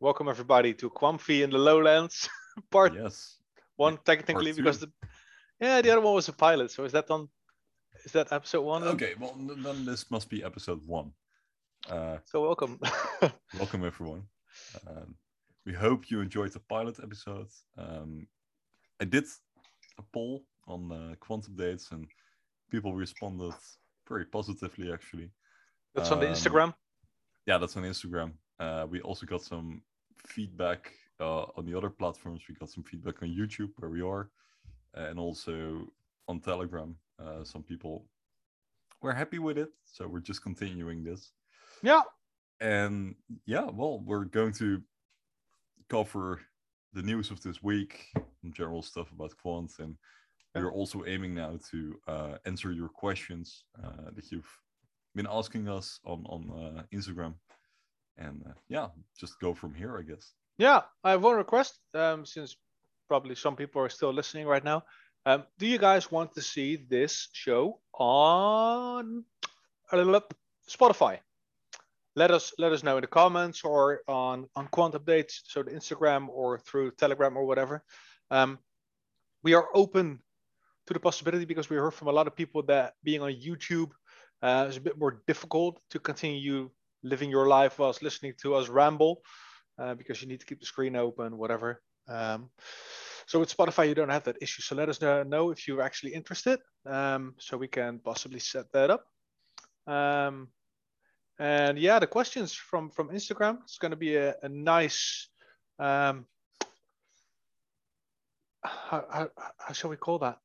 welcome everybody to Quamfy in the Lowlands, part Yes. one technically two. because the yeah the other one was a pilot. So is that on? Is that episode one? Okay, well, then this must be episode one. Uh, So welcome. welcome, everyone. Um, we hope you enjoyed the pilot episode. Um, I did a poll on uh, Quant Updates, and people responded very positively, actually. That's on the Um, Instagram. Yeah, that's on Instagram. Uh, we also got some feedback uh, on the other platforms. We got some feedback on YouTube, where we are, and also on Telegram. Uh, some people were happy with it, so we're just continuing this. Yeah. And yeah, well, we're going to cover the news of this week, some general stuff about Quant, and Yeah. we're also aiming now to uh, answer your questions uh, that you've been asking us on on uh, Instagram. And uh, yeah, just go from here, I guess. Yeah, I have one request. Um, since probably some people are still listening right now. Um, do you guys want to see this show on a little Spotify? Let us let us know in the comments or on on Quant Updates, so the Instagram or through Telegram or whatever. Um, we are open to the possibility because we heard from a lot of people that being on YouTube uh, is a bit more difficult to continue living your life whilst listening to us ramble uh, because you need to keep the screen open, whatever. Um, so with Spotify, you don't have that issue. So let us know, if you're actually interested, um, so we can possibly set that up. Um, and yeah, the questions from from Instagram. It's going to be a, a nice. Um, how, how, how shall we call that?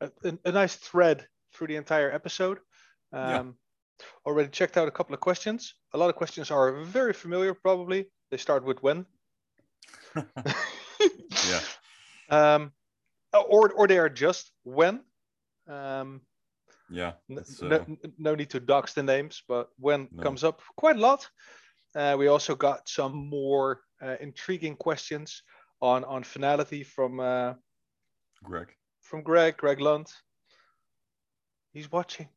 A, a, a nice thread through the entire episode. Um, Yeah. Already checked out a couple of questions. A lot of questions are very familiar, probably. They start with when. Yeah. Um, or or they are just when. Um, Yeah, n- no, uh, no need to dox the names, but when No. comes up quite a lot. Uh, we also got some more uh, intriguing questions on on Fnality from uh, Greg. from Greg, Greg Lund. He's watching.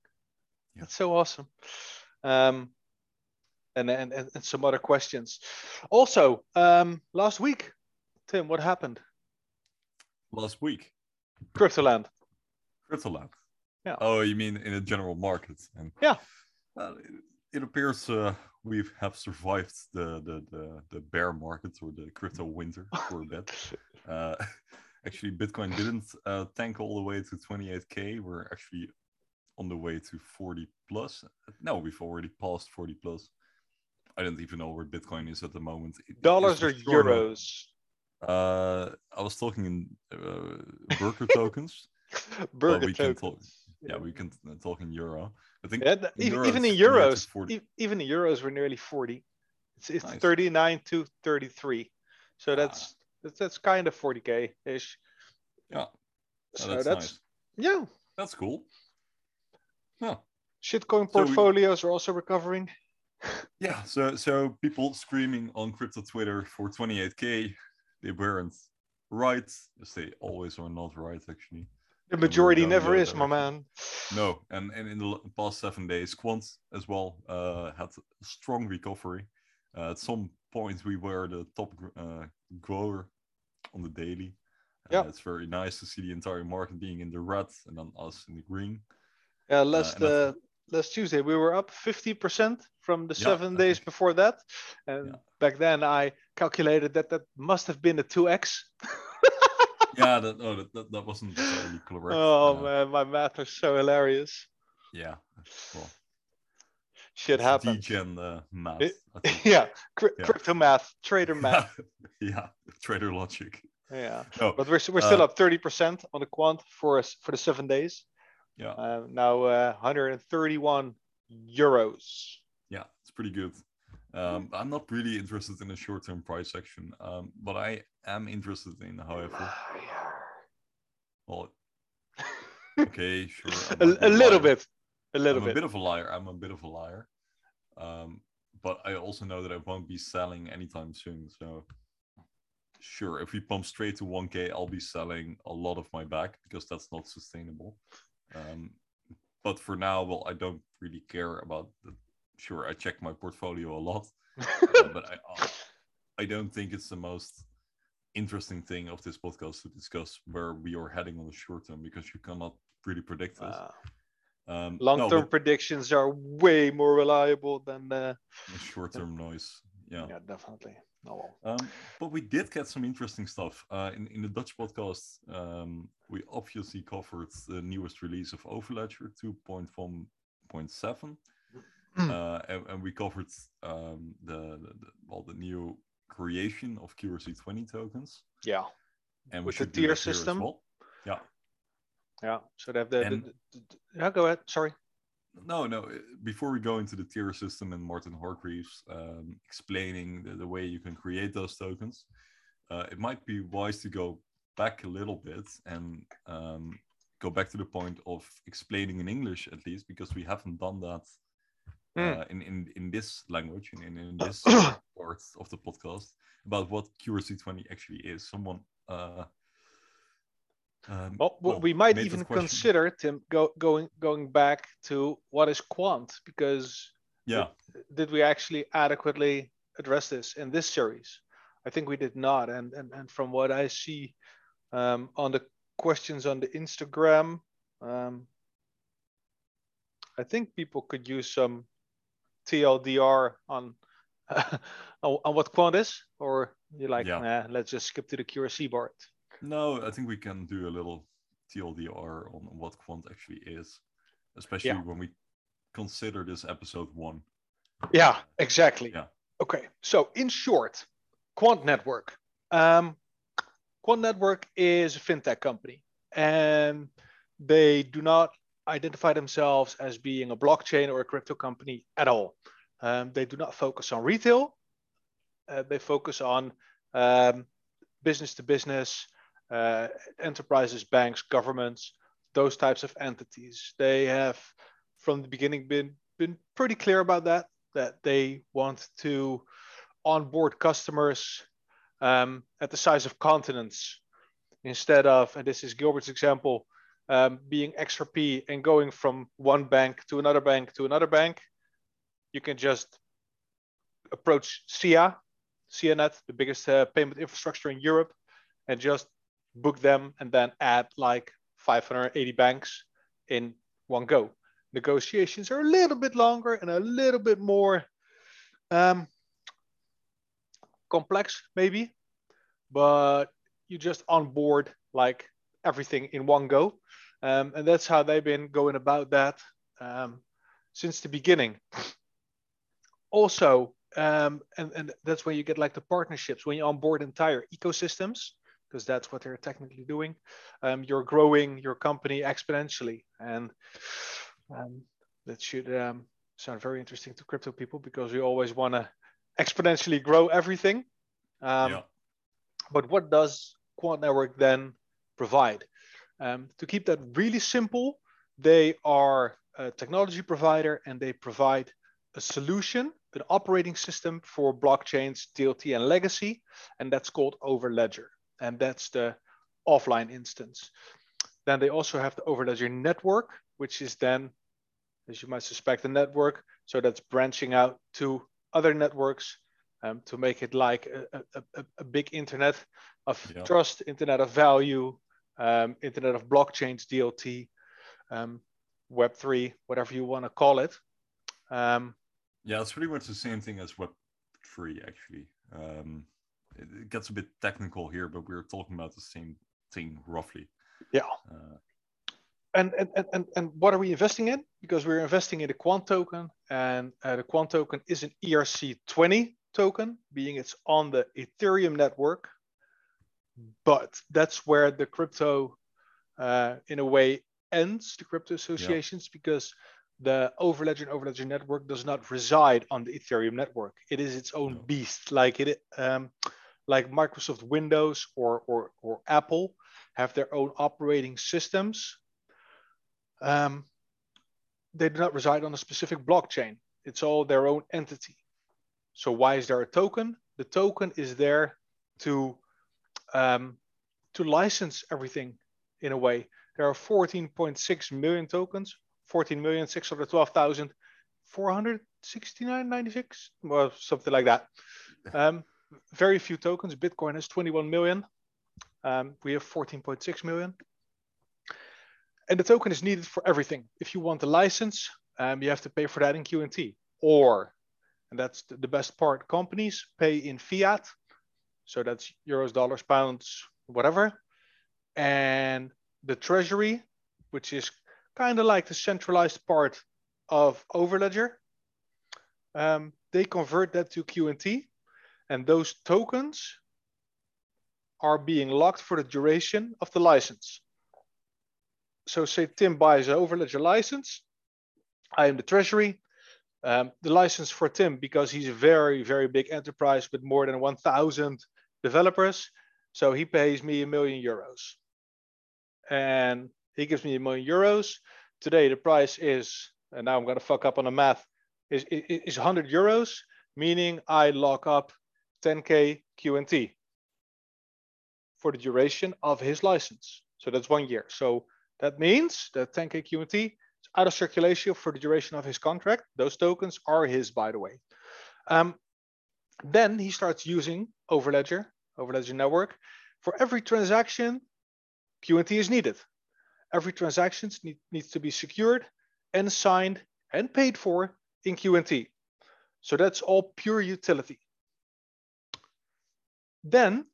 Yeah. That's so awesome. Um, and, and, and some other questions. Also, um, last week, Tim, what happened? Last week, Cryptoland. Cryptoland. Yeah. Oh, you mean in a general market? And Yeah. Well, it, it appears uh, we have survived the, the the the bear market or the crypto winter for a bit. Uh, actually, Bitcoin didn't uh, tank all the way to 28k. We're actually on the way to 40 plus. No, we've already passed 40 plus. I don't even know where Bitcoin is at the moment. It- it is Dollars or euros? Uh, I was talking in uh, Burger tokens. Burger we can talk- tokens. Yeah, we can talk in euro. I think Yeah, in even, even in euros, we're at euros, 40. even in euros, we're nearly 40. It's, it's Nice. 39 to 33. So Ah. that's that's, that's kind of 40k ish. Yeah. Oh, So that's, that's, nice. yeah. That's cool. Yeah. Shitcoin So we- portfolios are also recovering. Yeah. So so people screaming on crypto Twitter for 28k, they weren't right. As they always are not right, actually. The majority never is, my man. No, and, and in the past seven days, Quant as well uh, had a strong recovery. Uh, at some point, we were the top uh, grower on the daily. Yeah. it's very nice to see the entire market being in the red and then us in the green. Yeah, last and uh, last Tuesday we were up 50% from the Yeah, seven days before that. And Yeah. back then I calculated that that must have been a 2x. yeah, that, no, that, that, wasn't entirely correct. oh uh, man, my math is so hilarious. Yeah, well, Shit happens. degen uh, math. It- yeah, cri- Yeah. crypto math, trader math. yeah, trader logic. yeah, No, but we're, we're still Uh, up 30% on the quant for us for the seven days. Yeah, Uh, now uh, 131 euros. yeah, it's pretty good. Um, I'm not really interested in the short-term price action, um, but I am interested in, however, well, okay, sure, a, be a little bit, a little I'm bit. a bit of a liar. I'm a bit of a liar. Um, but I also know that I won't be selling anytime soon. So, sure, if we pump straight to 1K, I'll be selling a lot of my back because that's not sustainable. Um, but for now, well, I don't really care about the. Sure, I check my portfolio a lot, uh, but I, uh, I don't think it's the most interesting thing of this podcast to discuss where we are heading on the short term because you cannot really predict this. Uh, Um, long-term no, but predictions are way more reliable than uh, short-term noise. Yeah. yeah, definitely. Oh, well. Um, but we did get some interesting stuff uh, in in the Dutch podcast. Um, we obviously covered the newest release of Overledger 2.1.7, uh, and, and we covered um, the, the, the well the new creation of QRC20 tokens, yeah, and we With the should do tier that here as system? well. Yeah. yeah. So they have the, the, And- the- the- yeah. Go ahead. Sorry. No, no. uh, Before we go into the tier system and Martin Hargreaves um, explaining the, the way you can create those tokens, uh, it might be wise to go back a little bit and um, go back to the point of explaining in English at least, because we haven't done that Hmm. uh, in, in in this language in, in, in this part of the podcast about what QRC20 actually is. Someone. Uh, um, Well, well, we might even consider Tim go, going going back to what is quant because Yeah. did we actually adequately address this in this series? I think we did not. And and, and from what I see um, on the questions on the Instagram, um, I think people could use some TLDR on on, what quant is, or you like, Yeah. nah, let's just skip to the QRC part. No, I think we can do a little TLDR on what quant actually is, especially Yeah. when we consider this episode one. Yeah, exactly. Yeah. Okay, so in short, Quant Network. Um, Quant Network is a fintech company, and they do not identify themselves as being a blockchain or a crypto company at all. Um, they do not focus on retail. Uh, they focus on um, business to business, uh, enterprises, banks, governments, those types of entities. They have, from the beginning, been been pretty clear about that. That they want to onboard customers um, at the size of continents instead of, and this is Gilbert's example, um, being XRP and going from one bank to another bank to another bank. You can just approach SIA, SIANet, the biggest uh, payment infrastructure in Europe, and just book them and then add like 580 banks in one go. Negotiations are a little bit longer and a little bit more um, complex, maybe, but you just onboard like everything in one go. Um, and that's how they've been going about that um, since the beginning. Also, um, and, and that's when you get like the partnerships, when you onboard entire ecosystems, because that's what they're technically doing. Um, you're growing your company exponentially. And um, that should um, sound very interesting to crypto people because we always want to exponentially grow everything. Um, yeah. But what does Quant Network then provide? Um, to keep that really simple, they are a technology provider and they provide a solution, an operating system for blockchains, DLT, and legacy, and that's called Overledger. And that's the offline instance. Then they also have the Overledger network, which is then, as you might suspect, a network. So that's branching out to other networks um, to make it like a, a, a, big internet of Yeah. trust, internet of value, um, internet of blockchains, DLT, um, Web3, whatever you want to call it. Um, Yeah, it's pretty much the same thing as Web3, actually. It, gets a bit technical here, but we're talking about the same thing roughly. yeah. Uh, and, and, and- and, what are we investing in? Because we're investing in the Quant token, and uh, the Quant token is an ERC20 token, being it's on the Ethereum network. But that's where the crypto, uh, in a way, ends the crypto associations because the Overledger and Overledger network does not reside on the Ethereum network. It is its own No. beast, like it, um, like Microsoft Windows or, or, or Apple have their own operating systems um, they do not reside on a specific blockchain. It's all their own entity. So why is there a token? The token is there to um, to license everything in a way. There are 14.6 million tokens, 14,612,469.96, well, something like that. Um, very few tokens. Bitcoin has 21 million. Um, we have 14.6 million. And the token is needed for everything. If you want a license, um, you have to pay for that in QNT. Or, and that's the best part, companies pay in fiat. So that's euros, dollars, pounds, whatever. And the treasury, which is kind of like the centralized part of Overledger, um, they convert that to QNT. And those tokens are being locked for the duration of the license. So say Tim buys an Overledger license, I am the treasury. Um, the license for Tim, because he's a very, very big enterprise with more than 1,000 developers. So he pays me a million euros. And he gives me a million euros. Today, the price is, and now I'm going to fuck up on the math, is, is 100 euros, meaning I lock up 10K QNT for the duration of his license. So that's one year. So that means that 10K QNT is out of circulation for the duration of his contract. Those tokens are his, by the way. Um, then he starts using Overledger, Overledger Network. For every transaction, QNT is needed. Every transaction need, needs to be secured and signed and paid for in QNT. So that's all pure utility. Then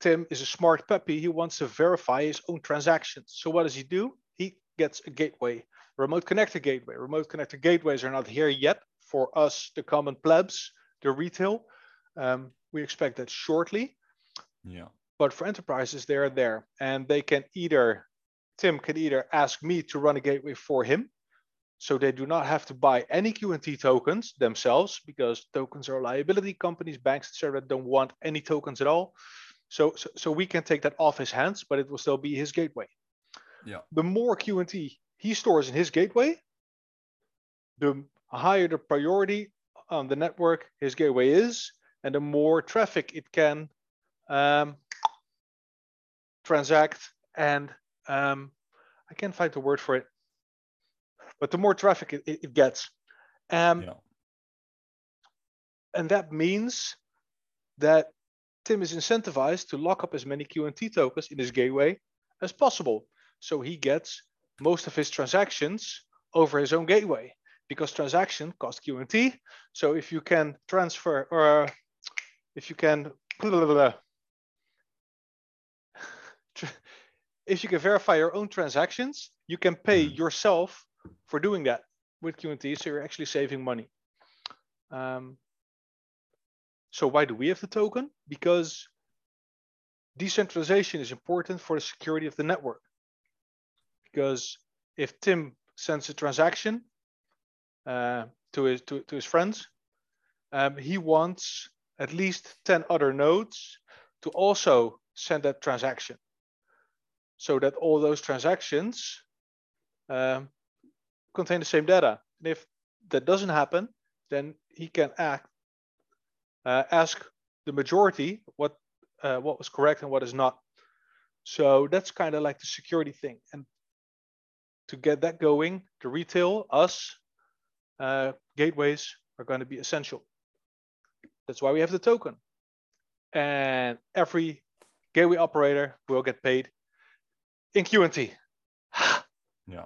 Tim is a smart puppy. He wants to verify his own transactions. So what does he do? He gets a gateway, remote connector gateway. Remote connector gateways are not here yet for us, the common plebs, the retail. Um, we expect that shortly. Yeah. But for enterprises, they are there, and they can either Tim can either ask me to run a gateway for him, so they do not have to buy any QNT tokens themselves because tokens are liability companies, banks, etc. don't want any tokens at all. So, so, so we can take that off his hands, but it will still be his gateway. Yeah. The more QNT he stores in his gateway, the higher the priority on the network his gateway is, and the more traffic it can um, transact and um, I can't find the word for it, but the more traffic it, it gets. Um, yeah. And that means that Tim is incentivized to lock up as many QNT tokens in his gateway as possible. So he gets most of his transactions over his own gateway because transaction cost QNT. So if you can transfer or if you can if you can verify your own transactions, you can pay mm. yourself for doing that with QNT. So you're actually saving money. Um, so why do we have the token? Because decentralization is important for the security of the network. Because if Tim sends a transaction uh, to his to, to his friends, um, he wants at least 10 other nodes to also send that transaction so that all those transactions um, contain the same data. And if that doesn't happen, then he can act uh, ask the majority what uh, what was correct and what is not. So that's kind of like the security thing. And to get that going, the retail, us, uh, gateways are going to be essential. That's why we have the token. And every gateway operator will get paid in QNT. yeah.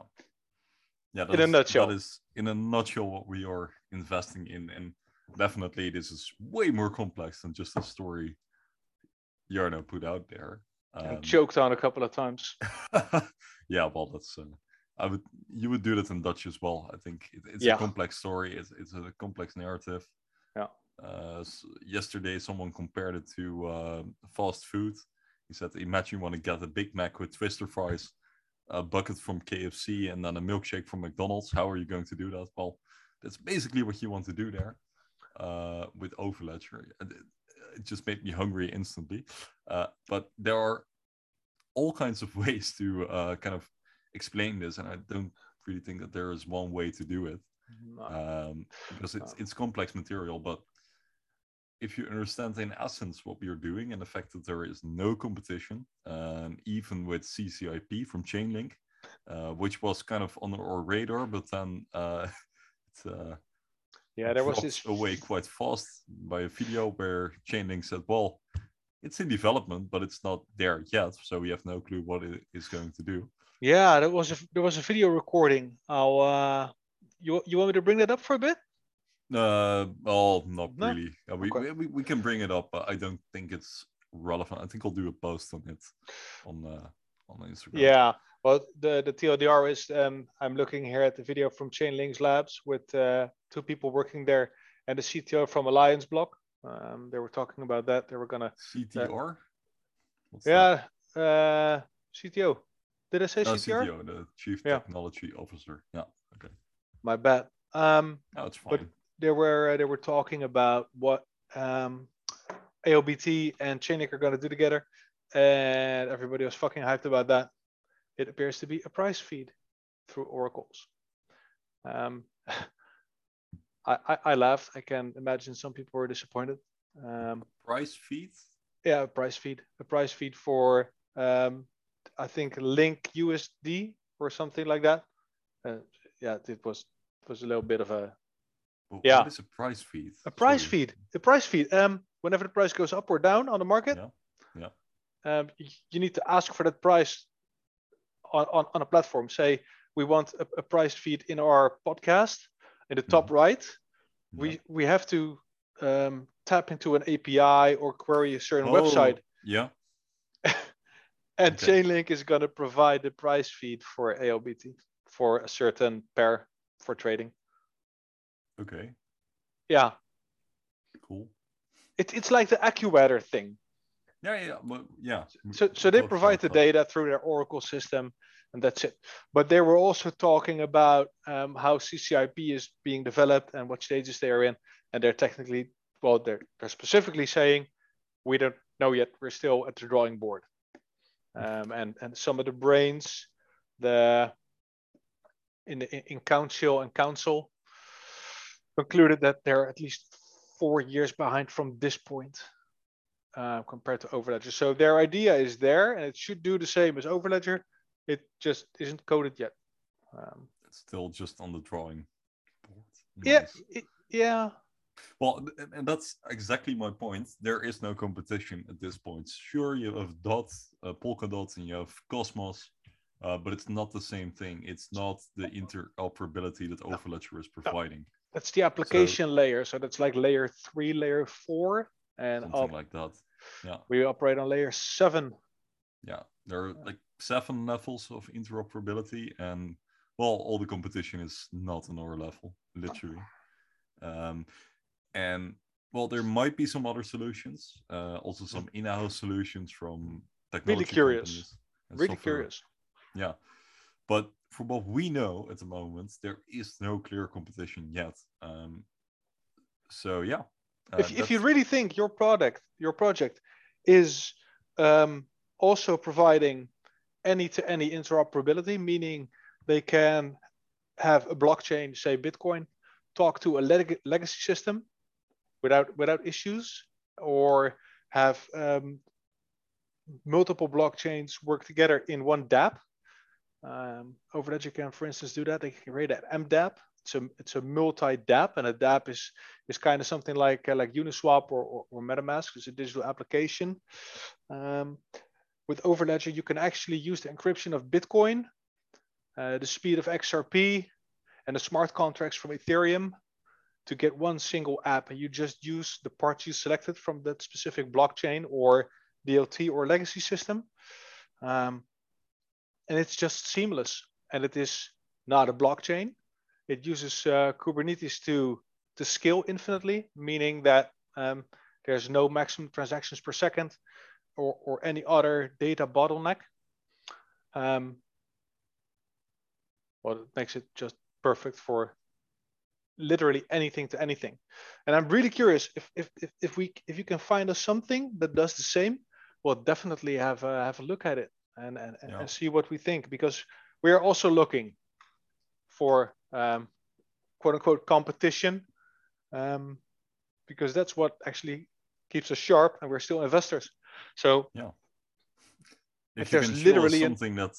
Yeah, in a nutshell. That is in a nutshell what we are investing in. And definitely this is way more complex than just a story Jarno put out there. Um, choked on a couple of times. yeah, well, that's. Uh, I would. You would do that in Dutch as well. I think it, it's yeah. a complex story. It's, it's a complex narrative. Yeah. Uh, so yesterday, someone compared it to uh, fast food. He said, "Imagine you want to get a Big Mac with Twister fries, a bucket from KFC, and then a milkshake from McDonald's. How are you going to do that? Well, that's basically what you want to do there uh, with Overledger. It, it just made me hungry instantly. Uh, but there are all kinds of ways to uh, kind of explain this, and I don't really think that there is one way to do it um, because it's it's complex material. But if you understand in essence what we are doing and the fact that there is no competition, um, even with CCIP from Chainlink, uh, which was kind of on our radar, but then uh, it's uh, Yeah, there was this away quite fast by a video where Chainlink said, "Well, it's in development, but it's not there yet, so we have no clue what it is going to do." Yeah, there was a there was a video recording. I'll uh, you you want me to bring that up for a bit? Uh, well, not No? really. Uh, we, Okay. we we can bring it up, but I don't think it's relevant. I think I'll do a post on it on uh, on Instagram. Yeah. Well, the the TLDR is um, I'm looking here at the video from Chainlinks Labs with uh, two people working there and the CTO from Alliance Block. Um, they were talking about that. They were gonna CTR. That? yeah uh, CTO. Did I say No, CTR? CTO, the Chief Yeah. Technology Officer. Yeah. Okay. My bad. Um, No, it's fine. They were they were talking about what um, ALBT and Chainlink are going to do together, and everybody was fucking hyped about that. It appears to be a price feed through oracles. Um, I, I I laughed. I can imagine some people were disappointed. Um, Price feed. yeah, a price feed, a price feed for um, I think Link USD or something like that. Uh, yeah, it was it was a little bit of a Wh- Yeah. What is a price feed? A price Sorry. feed. A price feed. Um, whenever the price goes up or down on the market, Yeah, yeah. Um, you need to ask for that price on, on, on a platform. Say we want a, a price feed in our podcast in the top right. Yeah. We we have to um, tap into an API or query a certain Oh, website, Yeah. and okay. Chainlink is going to provide the price feed for ALBT for a certain pair for trading. Okay. Yeah, Cool. it, it's like the AccuWeather thing. Yeah, yeah, but yeah. So, so they provide the data through their Oracle system, and that's it. But they were also talking about um, how CCIP is being developed and what stages they are in, and they're technically, well, they're they're specifically saying we don't know yet. We're still at the drawing board, um, and and some of the brains, the in the in- in council and council concluded that they're at least four years behind from this point uh, compared to Overledger. So their idea is there, and it should do the same as Overledger. It just isn't coded yet. Um, It's still just on the drawing board. yeah, it- yeah, Well, and- that's exactly my point. There is no competition at this point. Sure, you have Dot, uh, Polkadot, and you have Cosmos, uh, but it's not the same thing. It's not the interoperability that Overledger is providing. That's the application layer. So that's like layer three, layer four, and Something up, like that. Yeah, we operate on layer seven. yeah. There are like seven levels of interoperability, and well, all the competition is not on our level, literally. Um, and well, there might be some other solutions, uh, also some in-house solutions from technology curious. companies and Really software. curious. Yeah, but from what we know at the moment, there is no clear competition yet. Um, so yeah, uh, if, if you really think your product, your project, is um, also providing any-to-any interoperability, meaning they can have a blockchain, say Bitcoin, talk to a leg- legacy system without without issues, or have um, multiple blockchains work together in one DApp. Um, Overledger can, for instance, do that. They can create an MDApp. It's a it's a multi-DApp, and a DApp is is kind of something like uh, like Uniswap or, or, or MetaMask. It's a digital application. Um, with Overledger, you can actually use the encryption of Bitcoin, uh, the speed of XRP, and the smart contracts from Ethereum to get one single app. And you just use the parts you selected from that specific blockchain or DLT or legacy system. Um, and it's just seamless. And it is not a blockchain. It uses uh, Kubernetes to to scale infinitely, meaning that um, there's no maximum transactions per second or, or any other data bottleneck. Um, well, it makes it just perfect for literally anything to anything. And I'm really curious if if if, if we if you can find us something that does the same, well, definitely have a, have a look at it and and, and- Yeah. and see what we think because we are also looking for um, quote unquote competition um, because that's what actually keeps us sharp and we're still investors. So if if you there's can show us literally an- something that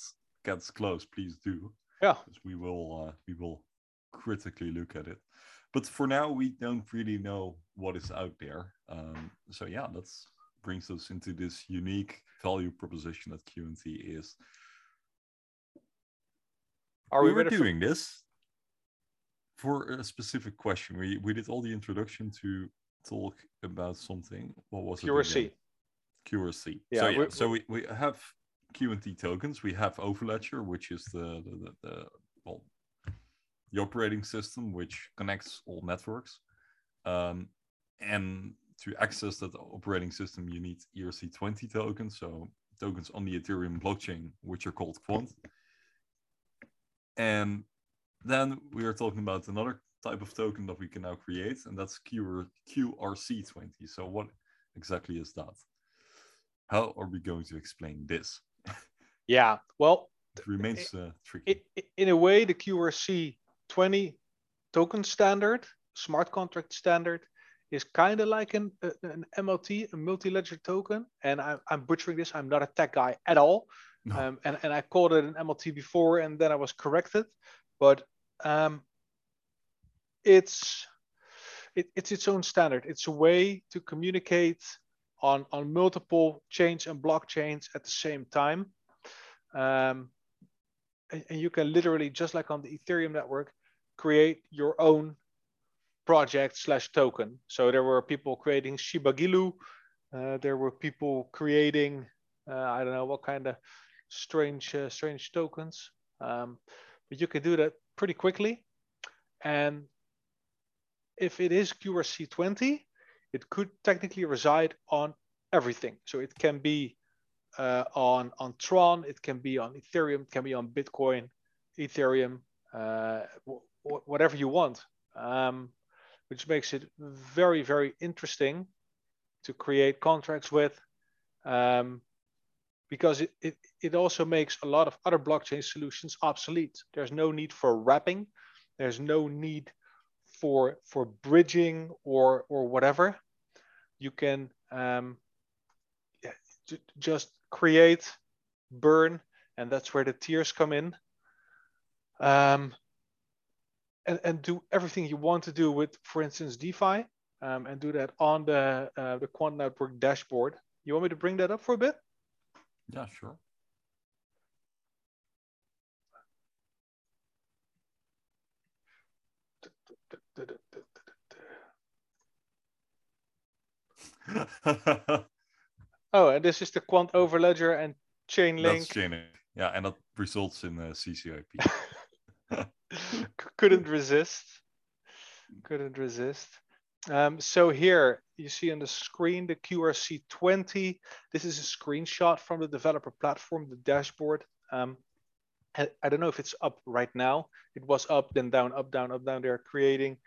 gets close, please do. Yeah. we will uh, we will critically look at it. but for now, we don't really know what is out there. Um, so yeah, that's brings us into this unique value proposition that QNT is. Are we, we, were doing this for a specific question. We we did all the introduction to talk about something. What was for it? QRC? QRC. Yeah, so yeah, we- so we, we have QNT tokens. We have Overledger, which is the the, the, the well the operating system which connects all networks. Um, and to access that operating system, you need ERC20 tokens, so tokens on the Ethereum blockchain, which are called Quant. And then we are talking about another type of token that we can now create, and that's QR, QRC20. So what exactly is that? How are we going to explain this? Yeah. Well, It remains uh, tricky. in a way, the QRC 20 token standard, smart contract standard, is kind of like an, an MLT, a multi-ledger token. And I, I'm butchering this. I'm not a tech guy at all. No. Um, and, and I called it an MLT before, and then I was corrected. But um, it's it, it's its own standard. It's a way to communicate on on multiple chains and blockchains at the same time. Um, and, and you can literally, just like on the Ethereum network, create your own project slash token. So there were people creating Shiba Gilu. Uh, there were people creating, uh, I don't know what kind of strange, uh, strange tokens. Um, but you can do that pretty quickly. And if it is QRC20, it could technically reside on everything. So it can be uh, on on Tron, it can be on Ethereum, it can be on Bitcoin, Ethereum, uh, w- whatever you want, um, which makes it very very interesting to create contracts with, um, because it, it it also makes a lot of other blockchain solutions obsolete. There's no need for wrapping, there's no need for for bridging or or whatever. You can um, yeah, ju- just create, burn, and that's where the tiers come in. Um, and, and do everything you want to do with, for instance, DeFi, um, and do that on the uh, the Quant Network dashboard. You want me to bring that up for a bit? Yeah, sure. Oh, and this is the Quant Overledger and Chainlink. That's chaining. Yeah, and that results in uh, CCIP. Couldn't resist. Couldn't resist. Um, so here you see on the screen the qrc20 this is a screenshot from the developer platform the dashboard. Um, I, I don't know if it's up right now. It was up then down up down up down. They're creating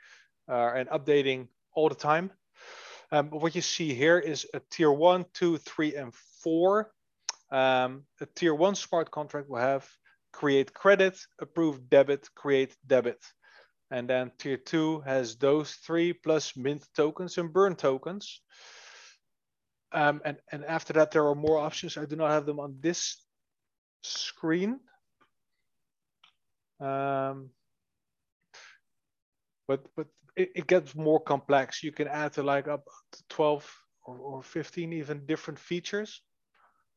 uh, and updating all the time. Um, what you see here is a tier one two three and four. Um, a tier one smart contract will have create credit, approve debit, create debit. And then tier two has those three plus mint tokens and burn tokens. Um, and, and after that, there are more options. I do not have them on this screen. Um, but but it, it gets more complex. You can add to like up to 12 or, or 15 even different features.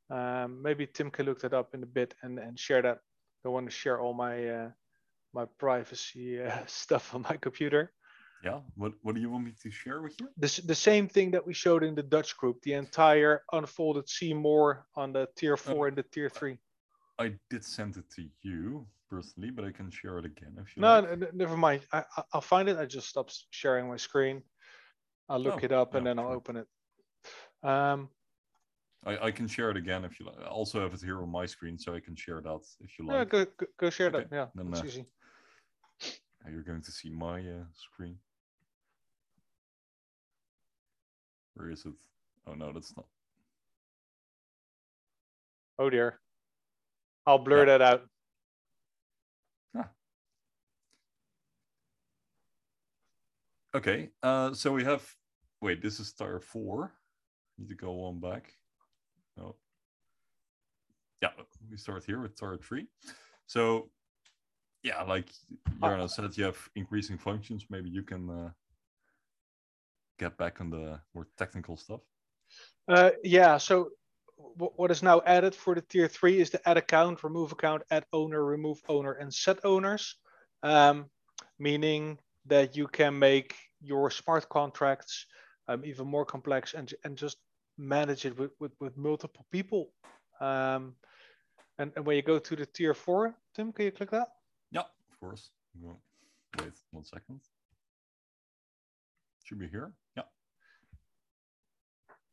Um, maybe Tim can look that up in a bit and, and share that don't want to share all my uh, my privacy uh, stuff on my computer. yeah. What What do you want me to share with you? This the same thing that we showed in the Dutch group, the entire unfolded see more on the tier four and the tier three. I did send it to you personally, but I can share it again if you No, like. never mind. I, I'll find it. I just stopped sharing my screen. I'll look Oh, it up and yeah, then I'll sure. open it. Um, I, I can share it again if you like. I also have it here on my screen, so I can share that if you yeah, like. go, go, go share that. Yeah, then, uh, easy. You're going to see my uh, screen. Where is it? Oh no, that's not. Oh dear. I'll blur Yeah. that out. Okay, uh, so we have. Wait, this is tire four. Need to go one back. No. Yeah, we start here with tire three. So yeah, like Jarno said, you have increasing functions. Maybe you can uh, get back on the more technical stuff. Uh, yeah. So what is now added for the tier three is the add account, remove account, add owner, remove owner, and set owners, um, meaning that you can make your smart contracts um, even more complex and, and just manage it with, with, with multiple people. Um, and, and when you go to the tier four, Tim, can you click that? Yeah, of course. Wait one second. Should be here. Yeah.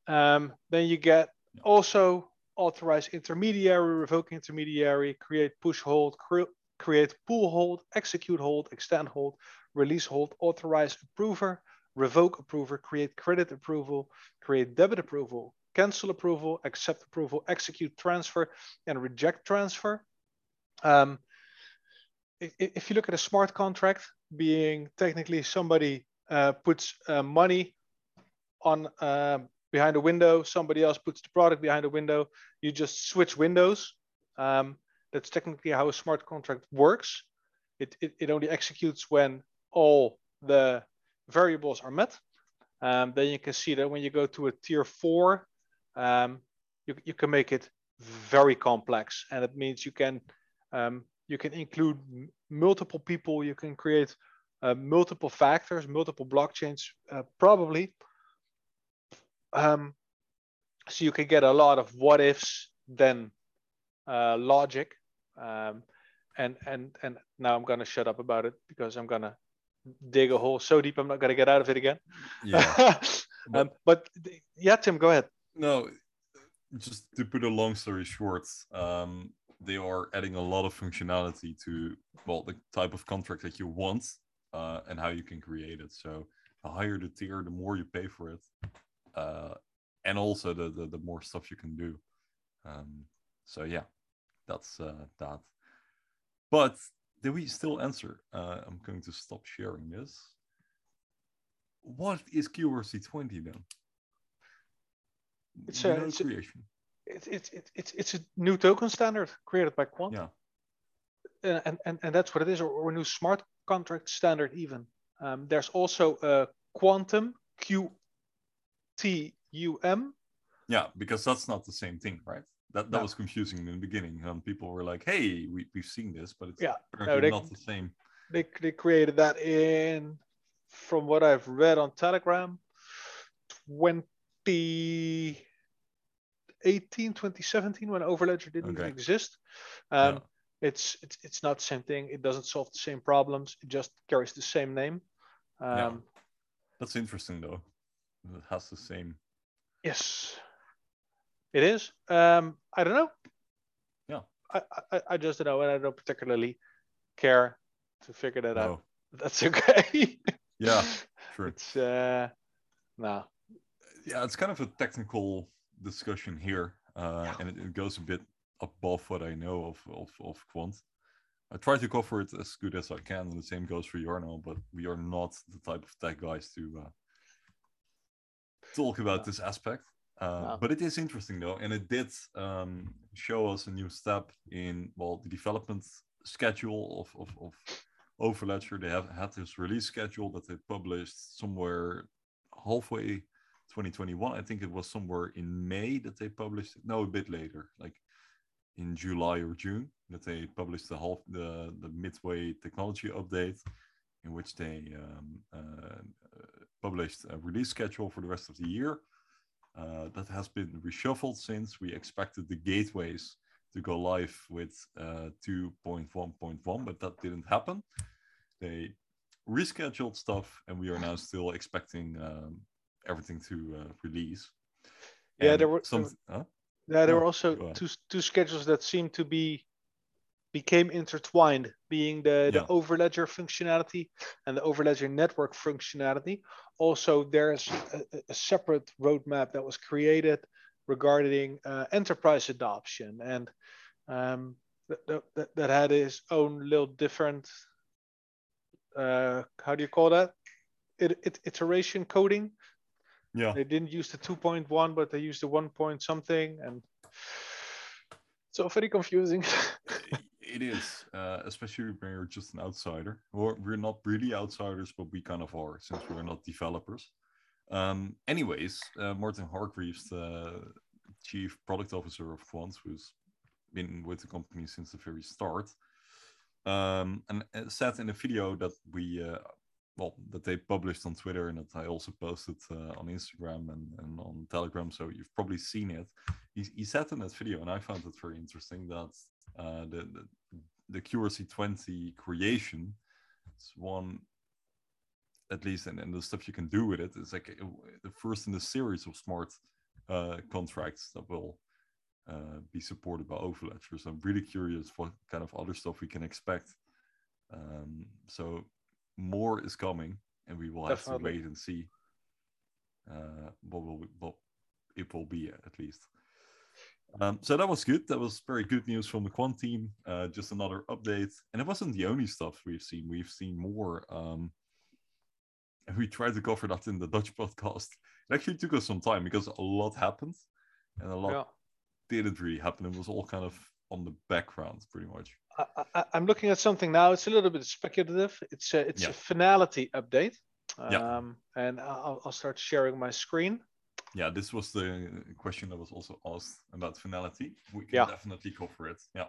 Um, then you get yeah. also authorize intermediary, revoke intermediary, create push hold, cre create pull hold, execute hold, extend hold, release hold, authorize approver, revoke approver, create credit approval, create debit approval, cancel approval, accept approval, execute transfer, and reject transfer. Um, if you look at a smart contract, being technically somebody uh, puts uh, money on uh, behind a window, somebody else puts the product behind a window, you just switch windows. Um, that's technically how a smart contract works. It, it, it only executes when all the variables are met. Um, then you can see that when you go to a tier four, um, you, you can make it very complex. And it means you can um, you can include multiple people, you can create uh, multiple factors, multiple blockchains, uh, probably. Um, so you can get a lot of what ifs, then uh, logic. Um, and and and now I'm gonna shut up about it because I'm gonna dig a hole so deep I'm not gonna get out of it again. Yeah. um, but yeah, Tim, go ahead. No, just to put a long story short, um, they are adding a lot of functionality to well the type of contract that you want uh, and how you can create it. So the higher the tier, the more you pay for it, uh, and also the, the, the more stuff you can do. Um, so yeah, that's uh, that. But did we still answer? Uh, I'm going to stop sharing this. What is QRC20 then? It's a, it's creation. It's it's it's it's a new token standard created by Quant. Yeah. And, and, and that's what it is, or, or a new smart contract standard even. Um, there's also a quantum Q T U M. Yeah, because that's not the same thing, right? That that no. was confusing in the beginning. Um, people were like, "Hey, we we've seen this, but it's yeah, no, they, not the same." They they created that in, from what I've read on Telegram, 2018, 2017, when Overledger didn't okay. exist. Um. It's it's it's not the same thing. It doesn't solve the same problems. It just carries the same name. Um, yeah. That's interesting though. It has the same. Yes. It is. Um, I don't know. Yeah. I, I, I just don't know, and I don't particularly care to figure that no. out. That's okay. yeah, sure. It's uh, no. Yeah, it's kind of a technical discussion here, uh, yeah. and it, it, goes a bit above what I know of of, of quant. I try to cover it as good as I can, and the same goes for Jarno, but we are not the type of tech guys to uh, talk about this aspect. Uh, But it is interesting though, and it did um, show us a new step in well the development schedule of of, of Overledger. They have had this release schedule that they published somewhere halfway 2021. I think it was somewhere in May that they published it. No, a bit later, like in July or June, that they published the half the the midway technology update, in which they um, uh, published a release schedule for the rest of the year uh, that has been reshuffled since we expected the gateways to go live with uh, 2.1.1, but that didn't happen. They rescheduled stuff, and we are now still expecting um, everything to uh, release. Yeah, and there were some. Huh? Yeah, there were also two two schedules that seemed to be became intertwined, being the, yeah. the Overledger functionality and the Overledger network functionality. Also, there's a, a separate roadmap that was created regarding uh, enterprise adoption, and um, that, that, that, had its own little different, uh, how do you call that? It, it, iteration coding. Yeah. They didn't use the 2.1, but they used the 1 point something, and so very confusing. It is, uh, especially when you're just an outsider. Or we're not really outsiders, but we kind of are since we're not developers. Um, anyways, uh, Martin Hargreaves, the chief product officer of Quant, who's been with the company since the very start, um, and said in a video that we, uh, well, that they published on Twitter and that I also posted uh, on Instagram and, and on Telegram, so you've probably seen it. He, he said in that video, and I found it very interesting, that uh, the, the, the QRC20 creation, it's one at least and, and the stuff you can do with it is like uh, the first in the series of smart uh, contracts that will uh, be supported by Overledger. So I'm really curious what kind of other stuff we can expect. Um, so more is coming, and we will have Definitely. to wait and see uh, what will what it will be at least. Um, so that was good. That was very good news from the Quant team. Uh, just another update, and it wasn't the only stuff we've seen. We've seen more. Um, and we tried to cover that in the Dutch podcast. It actually took us some time because a lot happened and a lot yeah. didn't really happen. It was all kind of on the background, pretty much. I, am looking at something now. It's a little bit speculative. It's a, it's yeah. a Fnality update. Um, yeah. And I'll, I'll start sharing my screen. Yeah, this was the question that was also asked about Fnality. We can yeah. definitely cover it. Yeah.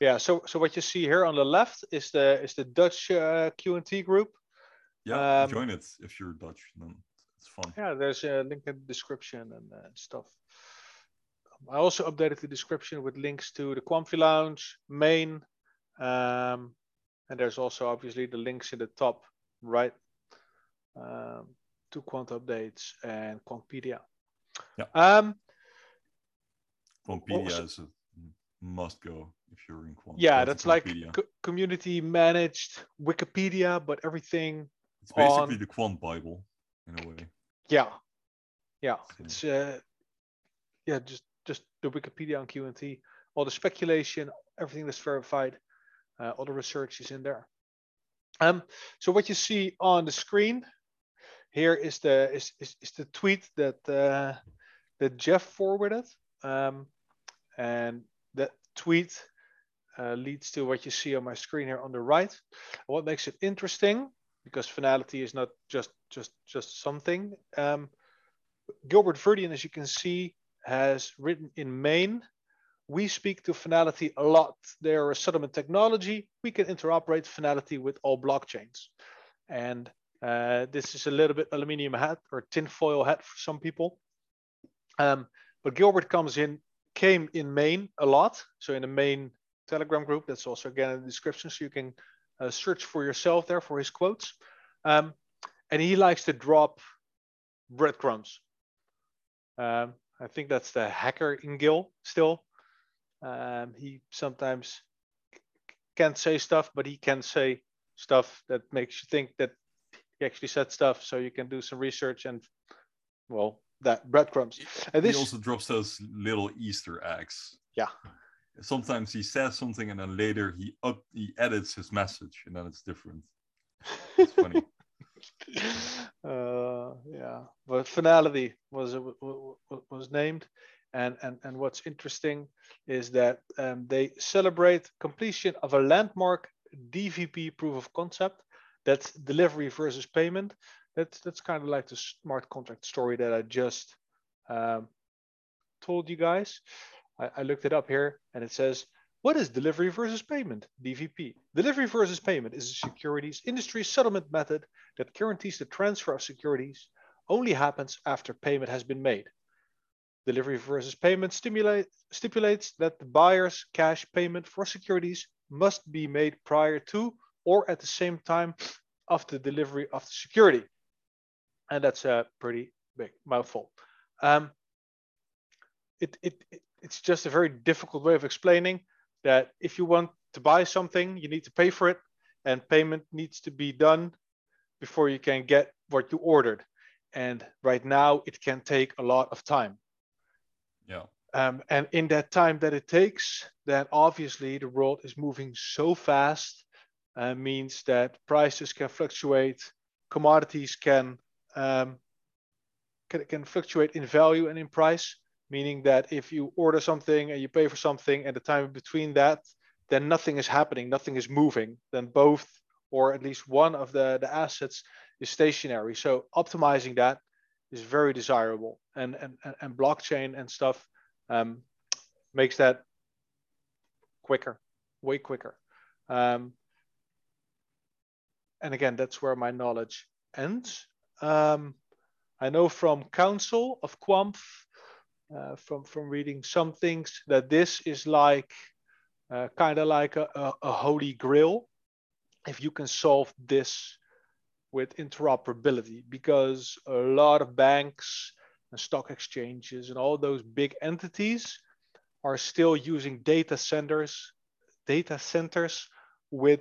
Yeah. So so what you see here on the left is the is the Dutch uh, QNT group. Yeah, um, join it if you're Dutch. Then it's fun. Yeah, there's a link in the description and uh, stuff. I also updated the description with links to the Quamfy Lounge, main, um, and there's also obviously the links in the top right um, to Quant updates and Quantpedia. Yeah. Um, Quantpedia is a must go if you're in Quant. Yeah, that's like co community managed Wikipedia, but everything it's basically on... the quant Bible in a way. Yeah, yeah. So. It's uh, yeah, just just the Wikipedia on QNT, all the speculation, everything that's verified, uh, all the research is in there. Um, so what you see on the screen here is the is is, is the tweet that uh, that Jeff forwarded, um, and that tweet uh, leads to what you see on my screen here on the right. What makes it interesting because Fnality is not just just just something. Um, Gilbert Verdian, as you can see, has written in main. We speak to Fnality a lot. They're a settlement technology. We can interoperate Fnality with all blockchains. And uh, this is a little bit aluminium hat or tinfoil hat for some people. Um, but Gilbert comes in, came in main a lot. So in the main Telegram group, that's also again in the description, so you can uh, search for yourself there for his quotes. Um, and he likes to drop breadcrumbs. Um, I think that's the hacker in Gil still. Um, he sometimes can't say stuff, but he can say stuff that makes you think that he actually said stuff. So you can do some research and, well, that breadcrumbs. And this, he also drops those little Easter eggs. Yeah sometimes he says something and then later he up he edits his message and then it's different. It's funny. uh, yeah, but Fnality was was named, and and and what's interesting is that um, they celebrate completion of a landmark DVP proof of concept. That's delivery versus payment. That's that's kind of like the smart contract story that I just um, told you guys. I, I looked it up here and it says, what is delivery versus payment? DVP. Delivery versus payment is a securities industry settlement method that guarantees the transfer of securities only happens after payment has been made. Delivery versus payment stipulates that the buyer's cash payment for securities must be made prior to or at the same time of the delivery of the security. And that's a pretty big mouthful. Um, it, it, it, it's just a very difficult way of explaining that if you want to buy something, you need to pay for it, and payment needs to be done before you can get what you ordered. And right now, it can take a lot of time. Yeah. Um, and in that time that it takes, then obviously the world is moving so fast, uh, means that prices can fluctuate, commodities can, um, can can fluctuate in value and in price meaning that if you order something and you pay for something and the time between that then nothing is happening, nothing is moving. Then both, or at least one of the, the assets is stationary. So optimizing that is very desirable. And, and, and blockchain and stuff um, makes that quicker, way quicker. Um, and again, that's where my knowledge ends. Um, I know from Council of Quamph, uh, from from reading some things, that this is like uh, kind of like a, a, a holy grail. If you can solve this with interoperability, because a lot of banks and stock exchanges and all those big entities are still using data centers, data centers with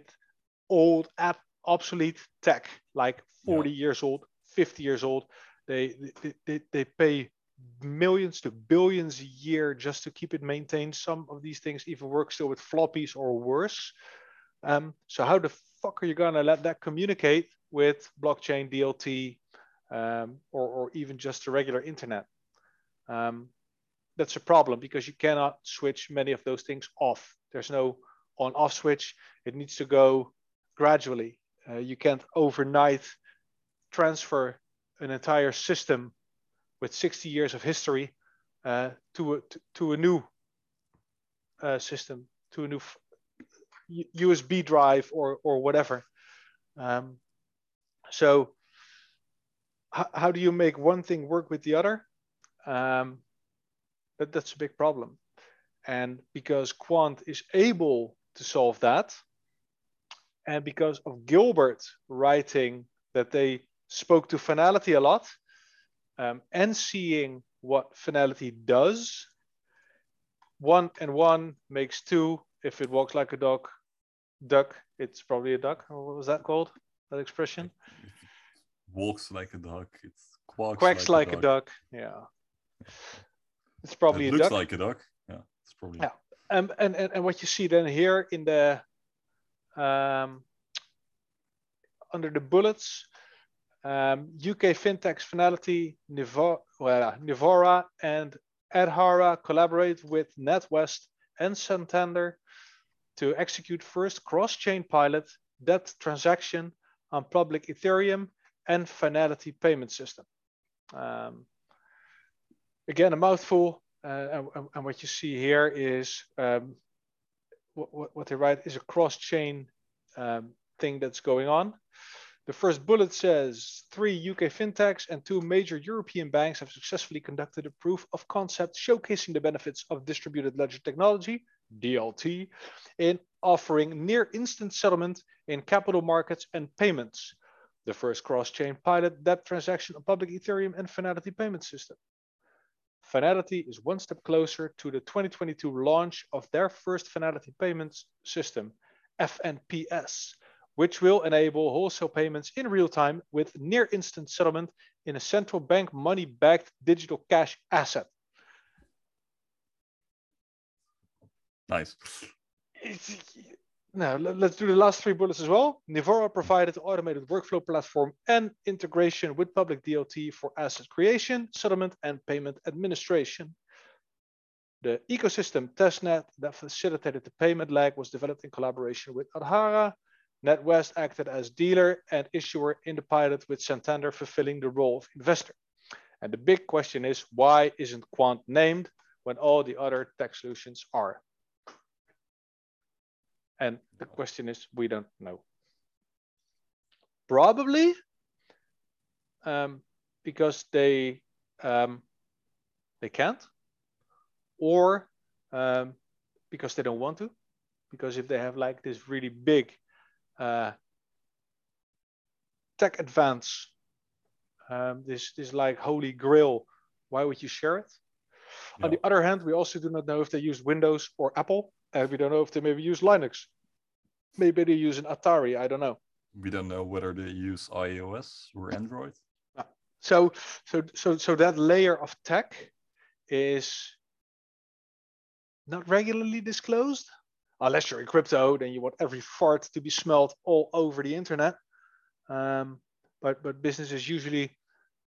old app obsolete tech, like 40 yeah. years old, 50 years old. They, they, they, they pay millions to billions a year just to keep it maintained. Some of these things even work still with floppies or worse. Um, so how the fuck are you gonna let that communicate with blockchain, DLT, um, or, or even just the regular internet? Um, that's a problem because you cannot switch many of those things off. There's no on-off switch. It needs to go gradually. Uh, you can't overnight transfer an entire system with 60 years of history uh, to, a, to, a new uh, system, to a new USB drive or, or whatever. Um, so how do you make one thing work with the other? Um, that, that's a big problem. And because Quant is able to solve that, and because of Gilbert writing that they spoke to Fnality a lot um, and seeing what Fnality does, one and one makes two. If it walks like a dog, duck, it's probably a duck. What was that called? That expression? walks like a duck. It's quacks, quacks like, like a, duck. a, duck. Yeah. It's probably it a looks duck. like a duck. Yeah, it's probably. Yeah. Um, and, and, and what you see then here in the um, under the bullets, um, UK fintechs Fnality, Nivaura, well, and Adhara collaborate with NatWest and Santander to execute first cross-chain pilot debt transaction on public Ethereum and Fnality payment system. Um, again, a mouthful. Uh, and, and, what you see here is um, what, what, they write is a cross-chain um, thing that's going on. The first bullet says three UK fintechs and two major European banks have successfully conducted a proof of concept showcasing the benefits of distributed ledger technology, DLT, in offering near instant settlement in capital markets and payments. The first cross chain pilot debt transaction on public Ethereum and Fnality payment system. Fnality is one step closer to the 2022 launch of their first Fnality payments system, FNPS, which will enable wholesale payments in real time with near instant settlement in a central bank money backed digital cash asset. Nice. Now, let's do the last three bullets as well. Nivaura provided automated workflow platform and integration with public DLT for asset creation, settlement, and payment administration. The ecosystem testnet that facilitated the payment lag was developed in collaboration with Adhara, NatWest acted as dealer and issuer in the pilot with Santander fulfilling the role of investor. And the big question is, why isn't Quant named when all the other tech solutions are? And the question is, we don't know. Probably um, because they um, they can't, or um, because they don't want to. Because if they have like this really big uh, tech advance, um, this this like holy grail, why would you share it? Yeah. On the other hand, we also do not know if they use Windows or Apple, and we don't know if they maybe use Linux. Maybe they use an Atari. I don't know. We don't know whether they use iOS or Android. So, so, so, so that layer of tech is not regularly disclosed unless you're in crypto, then you want every fart to be smelled all over the internet. Um, but but businesses usually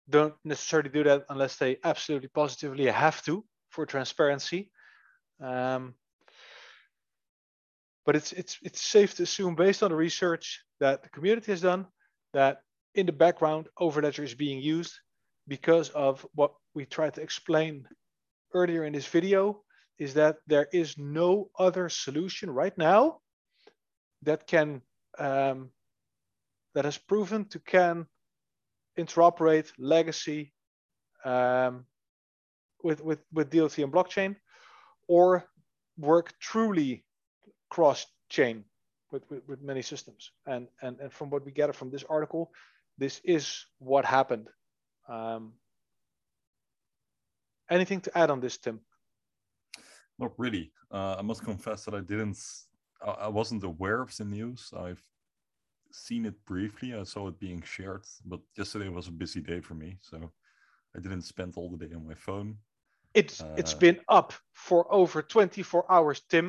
don't necessarily do that unless they absolutely positively have to for transparency. Um, but it's it's it's safe to assume based on the research that the community has done that in the background overledger is being used because of what we tried to explain earlier in this video is that there is no other solution right now that can um, that has proven to can interoperate legacy um, with with with DLT and blockchain or work truly cross chain with, with, with many systems. And, and and from what we gather from this article this is what happened. Um, anything to add on this tim? Not really. Uh, i must confess that i didn't I, I wasn't aware of the news. I've seen it briefly. I saw it being shared but yesterday was a busy day for me so i didn't spend all the day on my phone. It's uh, it's been up for over 24 hours tim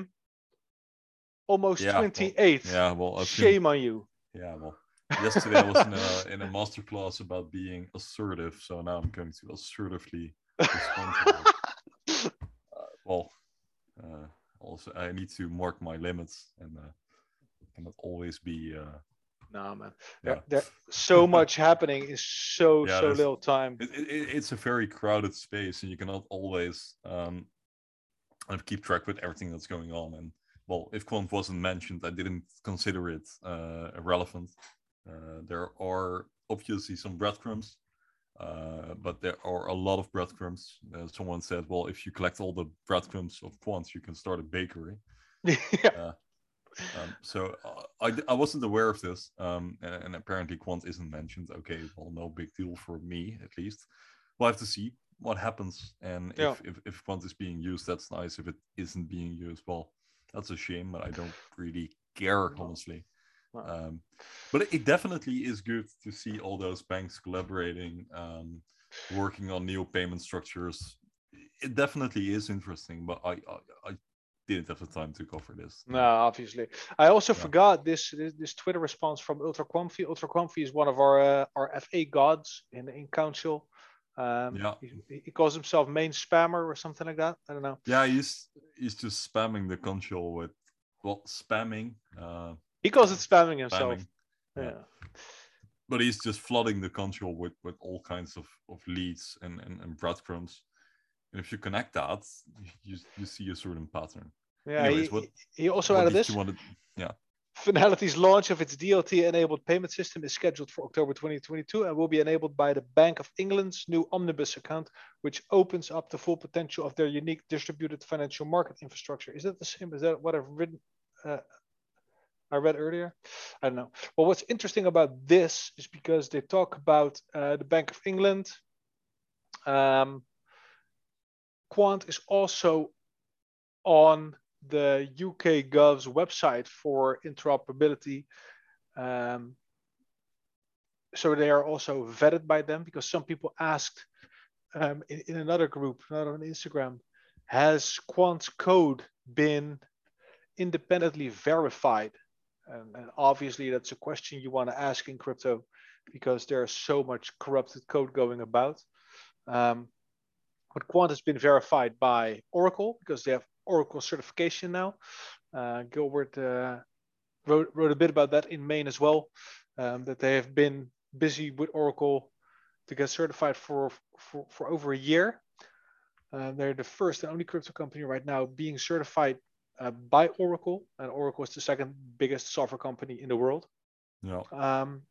almost yeah, 28 well, yeah well shame been, on you. Yeah well yesterday i was in a in a master class about being assertive so now i'm going to assertively respond to uh, well uh, also i need to mark my limits and uh, cannot always be uh, no man. yeah. there, there, so much happening in so yeah, so little time. It, it, it's a very crowded space and you cannot always um keep track with everything that's going on and well if quant wasn't mentioned i didn't consider it uh relevant uh, there are obviously some breadcrumbs uh, but there are a lot of breadcrumbs. Uh, someone said, "Well, if you collect all the breadcrumbs of quants, you can start a bakery." yeah. Uh, um, so uh, I, I wasn't aware of this, um, and, and, apparently quant isn't mentioned. Okay, well, no big deal for me at least. We'll have to see what happens, and yeah. if, if, if quant is being used, that's nice. If it isn't being used, well, that's a shame. But I don't really care, honestly. Um, but it definitely is good to see all those banks collaborating, um, working on new payment structures. It definitely is interesting, but I, I, I didn't have the time to cover this. No, obviously. I also yeah. forgot this, this, this Twitter response from Ultra Comfy. Ultra Comfy is one of our uh, our FA gods in in council. Um, yeah. He, he, calls himself main spammer or something like that. I don't know. Yeah, he's he's just spamming the console with well spamming. Uh, he calls it spamming himself. Spamming. Yeah. yeah. But he's just flooding the console with, with all kinds of, of leads and, and, and breadcrumbs. And if you connect that, you, you see a certain pattern. Yeah, Anyways, he, what, he also added this. Wanted, yeah. Fnality's launch of its DLT enabled payment system is scheduled for October 2022 and will be enabled by the Bank of England's new Omnibus account, which opens up the full potential of their unique distributed financial market infrastructure. Is that the same? Is that what I've written? Uh, I read earlier. I don't know. Well, what's interesting about this is because they talk about uh, the Bank of England. Um, Quant is also on the UK Gov's website for interoperability. Um, so they are also vetted by them because some people asked um, in, in another group, not on Instagram, has Quant's code been independently verified and, and obviously, that's a question you want to ask in crypto because there's so much corrupted code going about. Um, but Quant has been verified by Oracle because they have Oracle certification now. Uh, Gilbert uh, wrote, wrote a bit about that in main as well, um, that they have been busy with Oracle to get certified for, for, for over a year. Uh, they're the first and only crypto company right now being certified uh, by Oracle, and Oracle is the second biggest software company in the world. Yeah. Um,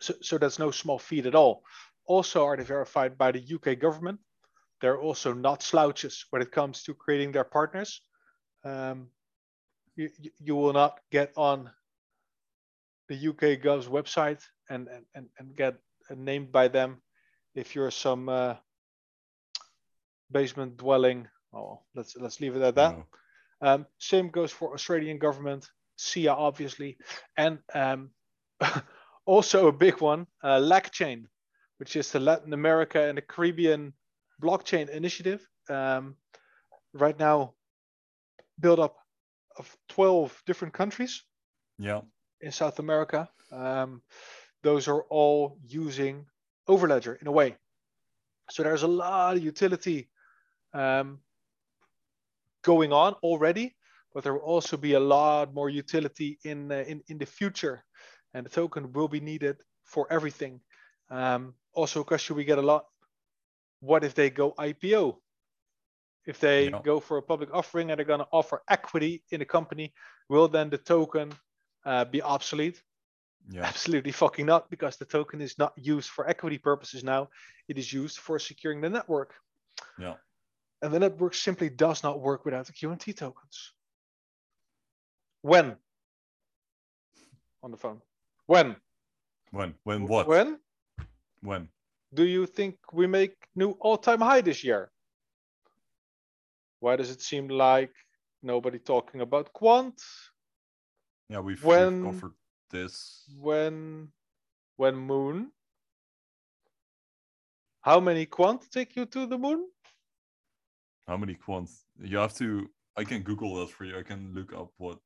so, so that's no small feat at all. Also, are they verified by the UK government? They're also not slouches when it comes to creating their partners. Um, you, you will not get on the UK Gov's website and, and, and get named by them if you're some uh, basement dwelling. Oh, let's let's leave it at that. No. Um, same goes for Australian government, SIA obviously, and um, also a big one, uh, LACchain, which is the Latin America and the Caribbean blockchain initiative. Um, right now, built up of 12 different countries. Yeah. In South America, um, those are all using Overledger in a way. So there's a lot of utility um, going on already. but there will also be a lot more utility in uh, in in the future, and the token will be needed for everything. Um, also, a question we get a lot: What if they go IPO? If they Yeah. go for a public offering and they're going to offer equity in a company, will then the token uh, be obsolete? Yeah. Absolutely fucking not, because the token is not used for equity purposes now. It is used for securing the network. Yeah. And the network simply does not work without the QNT tokens. When? On the phone. When? When? When what? When When? Do you think we make new all-time high this year? Why does it seem like nobody talking about quant? Yeah, we've, When- we've covered this. When when moon? How many quant take you to the moon? How many quants? You have to. I can Google that for you. I can look up what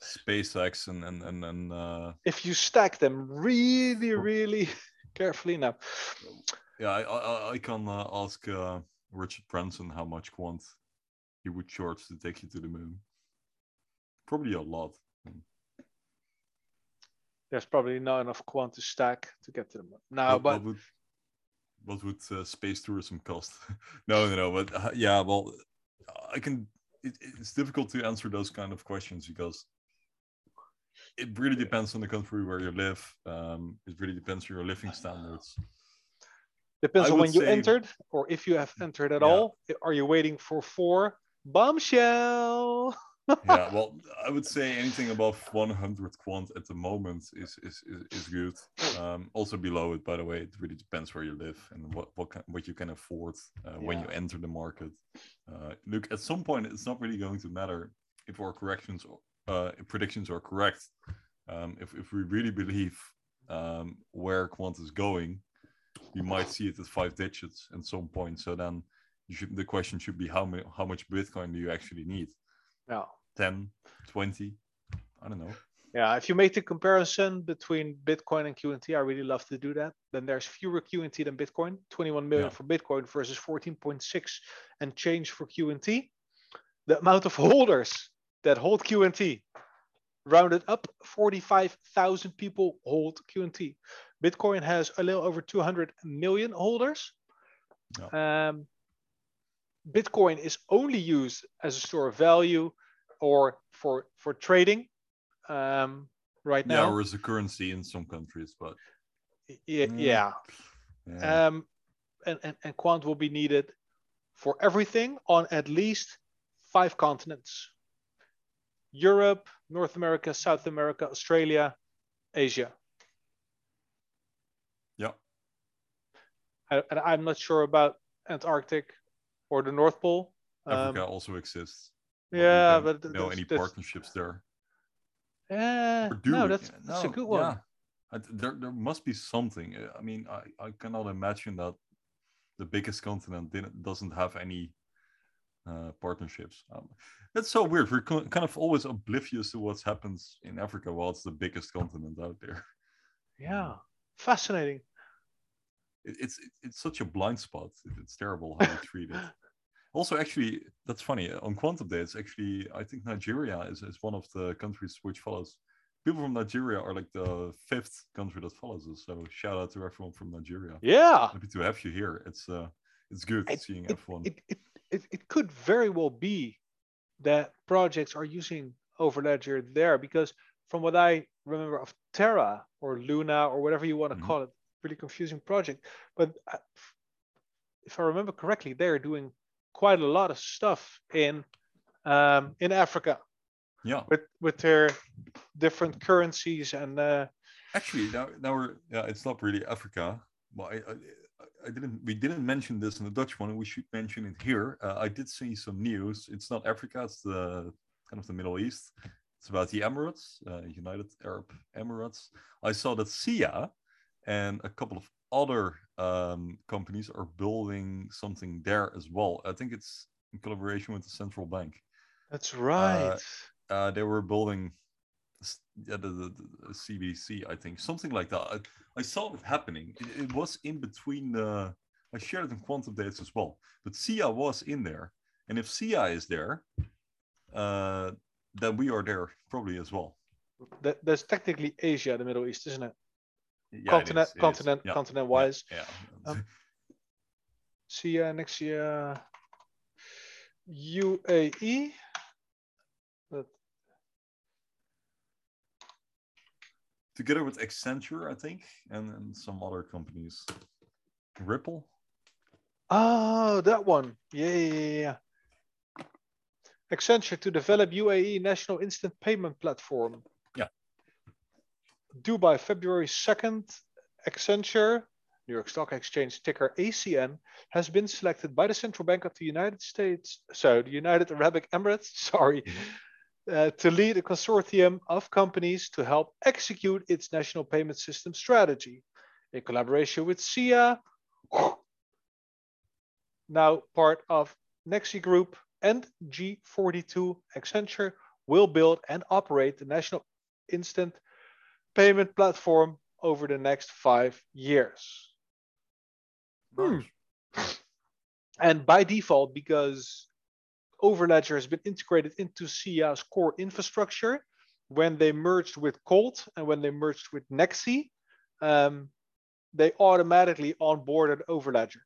SpaceX and and and, and uh, If you stack them really, really carefully now. yeah, I I, I can uh, ask uh, Richard Branson how much quant he would charge to take you to the moon. Probably a lot. There's probably not enough quant to stack to get to the moon. Now, what, but what would what would uh, space tourism cost? no, no, no. But uh, yeah, well, I can. It, it's difficult to answer those kind of questions because it really depends on the country where you live. Um, it really depends on your living standards. depends I on when you say- entered or if you have entered at Yeah. all. Are you waiting for four bombshell? yeah, well, I would say anything above 100 quant at the moment is is is, is good. Um, also below it, by the way, it really depends where you live and what what can, what you can afford uh, when you enter the market. Uh, look, at some point, it's not really going to matter if our corrections uh, predictions are correct. Um, if if we really believe um, where quant is going, we might see it at five digits at some point. So then, you should, the question should be how how much Bitcoin do you actually need? Yeah. 10, 20, I don't know. Yeah, if you make the comparison between Bitcoin and QNT, I really love to do that. Then there's fewer QNT than Bitcoin, 21 million Yeah. for Bitcoin versus 14.6 and change for QNT. The amount of holders that hold QNT, rounded up, 45,000 people hold QNT. Bitcoin has a little over 200 million holders. Um, Bitcoin is only used as a store of value or for for trading um, right Yeah, now. or as a currency in some countries, but yeah, Mm. yeah. yeah. Um, and, and and quant will be needed for everything on at least five continents: Europe, North America, South America, Australia, Asia. yeah. I, and I'm not sure about Antarctic or the North Pole. Africa Um, also exists. but we yeah, don't but th- know any that's- partnerships there. Or no, we? that's, Yeah, a good one. Yeah. I, there, there must be something. I mean, I, I cannot imagine that the biggest continent didn't, doesn't have any uh, partnerships. Um, that's so weird. We're kind of always oblivious to what happens in Africa while it's the biggest continent out there. Yeah, fascinating. it, it's it- it's such a blind spot. It- It's terrible how we treat it. Also, actually, that's funny. On Quantum Day, it's actually I think Nigeria is, is one of the countries which follows. People from Nigeria are like the fifth country that follows us. So shout out to everyone from Nigeria. Yeah, Happy to have you here. It's uh it's good seeing F1. it, it, it, could very well be that projects are using Overledger there because from what I remember of Terra or Luna or whatever you want to Mhm. call it, really confusing project. But if I remember correctly, they're doing quite a lot of stuff in um, in Africa yeah, with with their different currencies and uh, actually, now now we're yeah, it's not really Africa. Well, I, I I didn't we didn't mention this in the Dutch one. We should mention it here. Uh, I did see some news. It's not Africa. It's the kind of the Middle East. It's about the Emirates, uh, United Arab Emirates. I saw that SIA and a couple of other um, companies are building something there as well. I think it's in collaboration with the central bank. that's right. Uh, they were building yeah, the, the, the CBC, I think, something like that. I, saw it happening. It, it was in between the. I shared it in Quant Updates as well. But SIA was in there, and if SIA is there, uh, then we are there probably as well. That, that's technically Asia, the Middle East, isn't it? Yeah, continent, it is, it continent, Yeah, continent wise. Yeah. Um, See you next year. UAE. But Together with Accenture, I think, and, and some other companies. Ripple. oh, that one. Yeah, yeah, yeah. Accenture to develop UAE national instant payment platform. Yeah. Dubai February 2nd, Accenture, New York Stock Exchange ticker ACN, has been selected by the Central Bank of the United States, so the United Arab Emirates, sorry, mm-hmm. Uh, to lead a consortium of companies to help execute its national payment system strategy in collaboration with SIA, now part of Nexi Group and G42 Accenture will build and operate the national instant payment platform over the next five years. Hmm. And by default, because Overledger has been integrated into SIA's core infrastructure, when they merged with Colt and when they merged with Nexi, um, they automatically onboarded Overledger,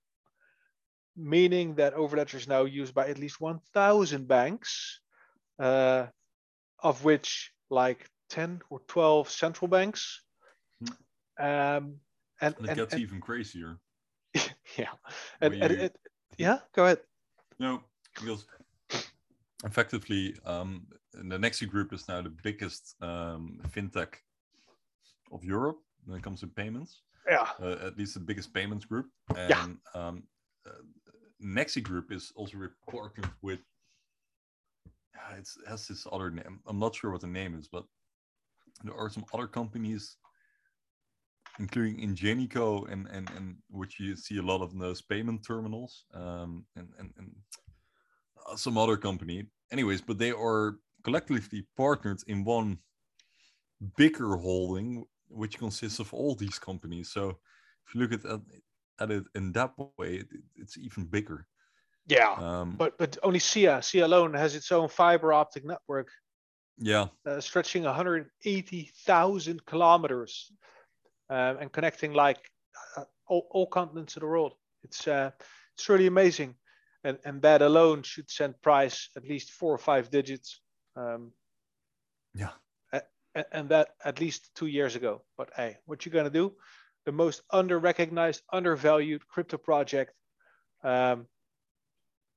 meaning that Overledger is now used by at least 1,000 banks, uh, of which like 10 or 12 central banks. Um, and, And it and- gets and- even crazier. yeah, and, and yeah, go ahead. No, because effectively, um, the Nexi Group is now the biggest um, fintech of Europe when it comes to payments. Yeah, uh, at least the biggest payments group. And Yeah. um, uh, Nexi Group is also partnered with. uh, It's, it has this other name. I'm not sure what the name is, but there are some other companies, including Ingenico, and, and, and which you see a lot of those payment terminals, um, and, and, and some other company. Anyways, but they are collectively partnered in one bigger holding, which consists of all these companies. So if you look at at, at it in that way, it, it's even bigger. yeah. Um, but but only SIA, SIA alone has its own fiber optic network yeah, uh, stretching 180,000 kilometers um, and connecting like uh, all, all continents of the world. It's uh, it's really amazing, and and that alone should send price at least four or five digits, um, yeah, and, and that at least two years ago. But hey, what you gonna do? The most under-recognized, undervalued crypto project um,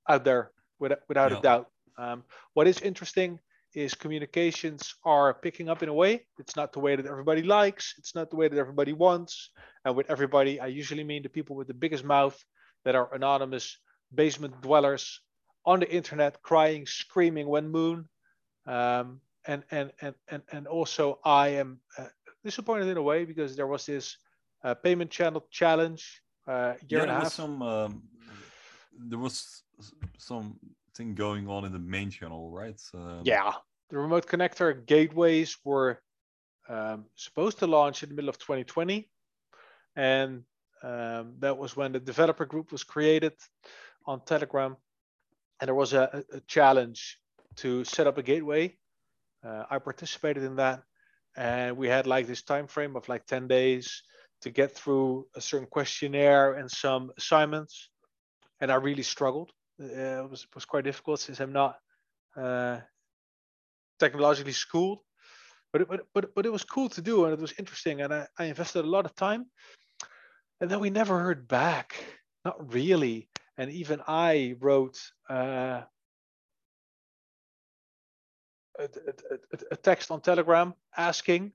out there, without, without Yeah. a doubt. Um, what is interesting is communications are picking up in a way. It's not the way that everybody likes. It's not the way that everybody wants. And with everybody, I usually mean the people with the biggest mouth that are anonymous basement dwellers on the internet, crying, screaming when moon. Um, and, and, and, and, and also I am uh, disappointed in a way because there was this uh, payment channel challenge uh, year yeah. and a There was half. some. Um, there was something going on in the main channel, right? Um, Yeah, the remote connector gateways were um, supposed to launch in the middle of 2020, and um, that was when the developer group was created on Telegram, and there was a, a- challenge to set up a gateway. Uh, I participated in that, and we had like this time frame of like 10 days to get through a certain questionnaire and some assignments, and I really struggled. Uh, it was it was quite difficult since I'm not uh, technologically schooled, but it, but but but it was cool to do and it was interesting and I, I invested a lot of time, and then we never heard back, not really. And even I wrote uh, a, a, a, text on Telegram asking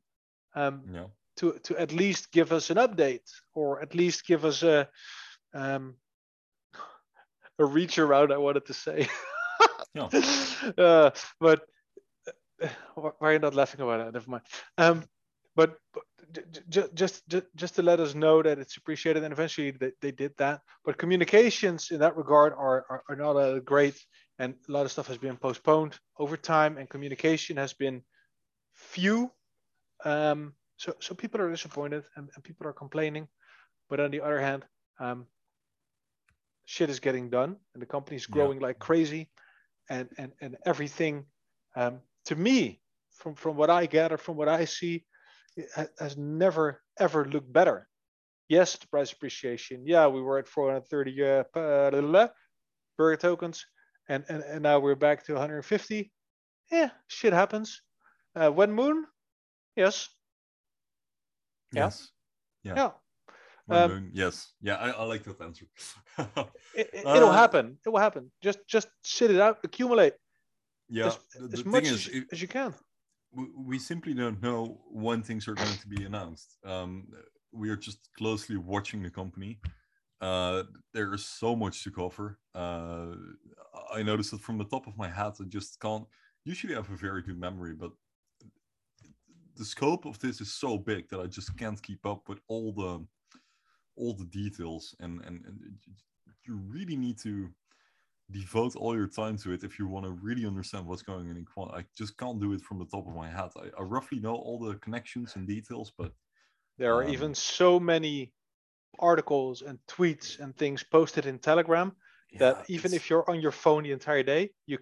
um, Yeah. to to at least give us an update or at least give us a um, a reach around. I wanted to say, Yeah. uh, but uh, why are you not laughing about it? Never mind. Um, but, but j- j- just just just to let us know that it's appreciated, and eventually they, they did that. But communications in that regard are are, are not uh, great, and a lot of stuff has been postponed over time, and communication has been few. Um, so so people are disappointed and, and people are complaining, but on the other hand, um, shit is getting done, and the company is Yeah. growing like crazy, and and and everything Um, to me, from from what I gather, from what I see, has never ever looked better. Yes, the price appreciation. Yeah, we were at 430 uh, Burger tokens, and, and and now we're back to 150. Yeah, shit happens. Uh, when Moon, yes. Yes. Yeah. yeah. Um, moon, yes. Yeah, I, I like that answer. it, will uh, happen. It will happen. Just just sit it out, accumulate. Yeah. As, the, as much is, as you can we simply don't know when things are going to be announced. Um, we are just closely watching the company. Uh, there is so much to cover. Uh, I noticed that from the top of my head, I just can't. Usually, I have a very good memory, but the scope of this is so big that I just can't keep up with all the all the details, and and, and you really need to devote all your time to it if you want to really understand what's going on in quant. I just can't do it from the top of my head. I, I roughly know all the connections and details, but there are um, even so many articles and tweets and things posted in Telegram yeah, that even if you're on your phone the entire day, you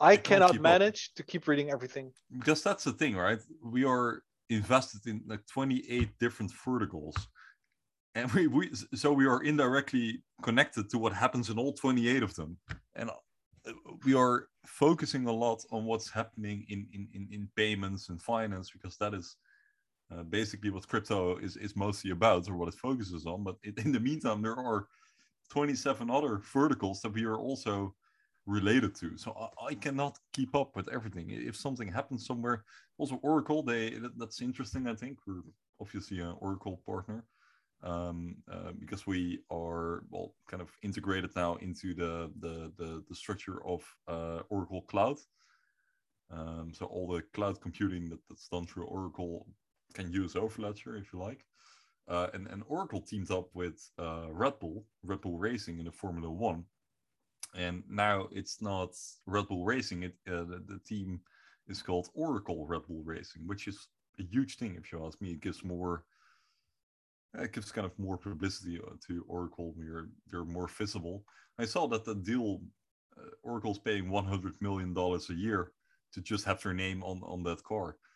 I cannot manage up. to keep reading everything. Because that's the thing, right? We are invested in like 28 different verticals and we, we so we are indirectly connected to what happens in all 28 of them. And uh, we are focusing a lot on what's happening in in, in, in payments and finance because that is uh, basically what crypto is, is mostly about or what it focuses on. But it, in the meantime there are 27 other verticals that we are also related to. So I, I, cannot keep up with everything. If something happens somewhere also oracle they that's interesting i think. We're obviously an oracle partner um, uh, because we are well kind of integrated now into the the the, the structure of uh, Oracle Cloud. Um, so all the cloud computing that, that's done through Oracle can use Overledger if you like. Uh, and, and Oracle teamed up with uh, Red Bull, Red Bull Racing in the Formula One. And now it's not Red Bull Racing, it, uh, the, the team is called Oracle Red Bull Racing, which is a huge thing if you ask me. It gives more it gives kind of more publicity uh, to Oracle. We're they're more visible. I saw that the deal, uh, Oracle's paying 100 million dollars a year to just have their name on on that car.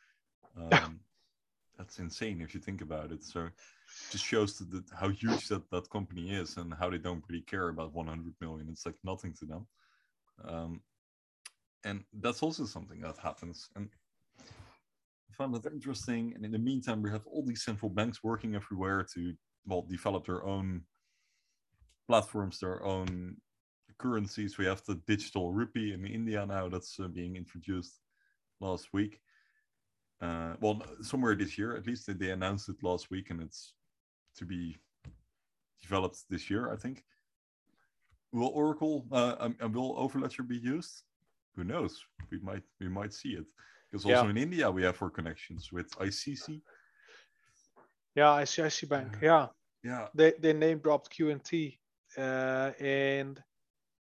Um, that's insane if you think about it. So, it just shows the, how huge that that company is and how they don't really care about 100 million. It's like nothing to them. Um, and that's also something that happens. And found that interesting. And in the meantime, we have all these central banks working everywhere to well develop their own platforms, their own currencies. We have the digital rupee in India now that's uh, being introduced last week. Uh, well, somewhere this year, at least they announced it last week, and it's to be developed this year, I think. Will Oracle uh, and um, will Overledger be used? Who knows? We might we might see it. Because also yeah. in India we have our connections with ICC. Yeah, ICICI Bank. Yeah. Yeah. They they name dropped QNT uh, and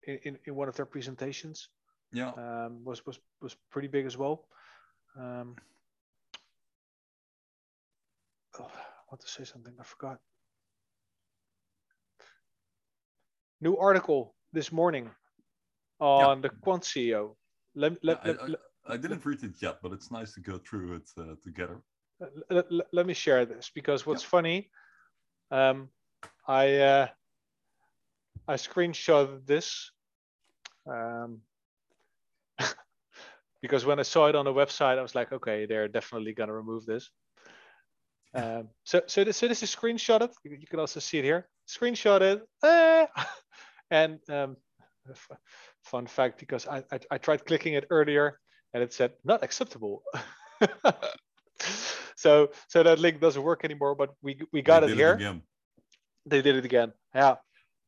in, in one of their presentations. Yeah. Um, was was was pretty big as well. Um, oh, I want to say something. I forgot. New article this morning on yeah. the Quant CEO. Let, let, yeah, I, let, I didn't read it yet, but it's nice to go through it uh, together. Let, let, me share this because what's yeah. funny, um, I uh, I screenshot this um, because when I saw it on the website, I was like, okay, they're definitely gonna remove this. Um, so so this so this is screenshotted. You, you can also see it here. Screenshotted, eh! and um, fun fact because I, I I tried clicking it earlier and it said not acceptable. so so that link doesn't work anymore, but we we got they it here. It they did it again. Yeah.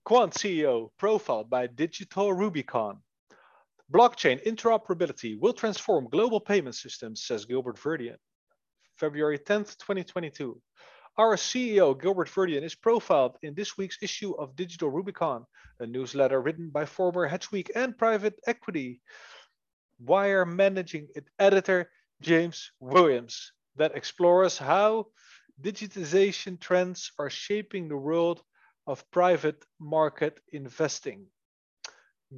Quant CEO profiled by Digital Rubicon. Blockchain interoperability will transform global payment systems, says Gilbert Verdian. February 10th, 2022. Our CEO, Gilbert Verdian, is profiled in this week's issue of Digital Rubicon, a newsletter written by former HedgeWeek and private equity Wire managing editor James Williams that explores how digitization trends are shaping the world of private market investing.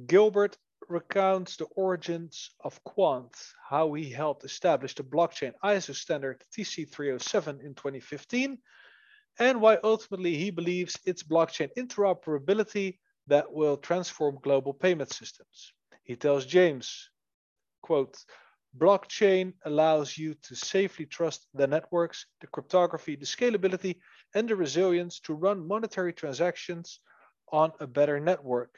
Gilbert recounts the origins of Quant, how he helped establish the blockchain ISO standard TC307 in 2015, and why ultimately he believes it's blockchain interoperability that will transform global payment systems. He tells James, quote, blockchain allows you to safely trust the networks, the cryptography, the scalability, and the resilience to run monetary transactions on a better network.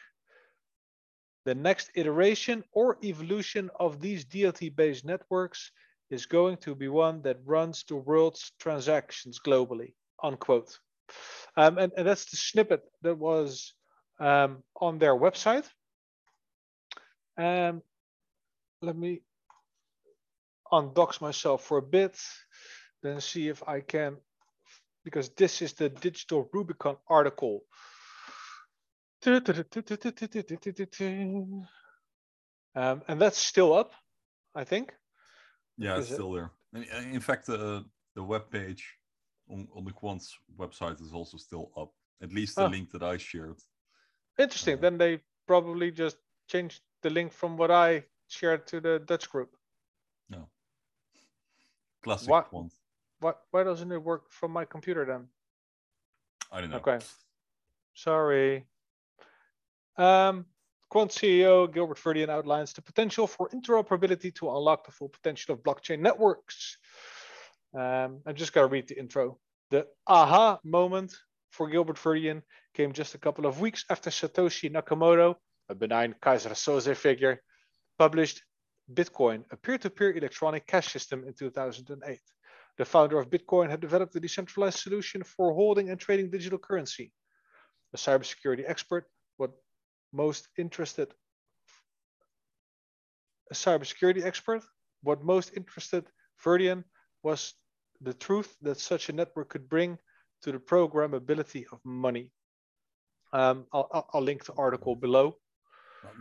The next iteration or evolution of these DLT-based networks is going to be one that runs the world's transactions globally, unquote. Um, and, and, that's the snippet that was um, on their website. Um, let me undox myself for a bit, then see if I can, because this is the Digital Rubicon article um, and that's still up, I think. Yeah, it's still it? there. In fact, uh, the web page on, on the Quant's website is also still up. At least the oh. link that I shared. Interesting. Uh, then they probably just changed the link from what I shared to the Dutch group. No. Classic what. What, why doesn't it work from my computer then? I don't know. Okay. Sorry. Um, Quant CEO Gilbert Verdian outlines the potential for interoperability to unlock the full potential of blockchain networks. Um, I'm just going to read the intro. The aha moment for Gilbert Verdian came just a couple of weeks after Satoshi Nakamoto, a benign Keyser Söze figure, published Bitcoin, a peer-to-peer electronic cash system in 2008. The founder of Bitcoin had developed a decentralized solution for holding and trading digital currency. A cybersecurity expert, what most interested a cybersecurity expert. What most interested Verdian was the truth that such a network could bring to the programmability of money. Um, I'll, I'll, link the article below.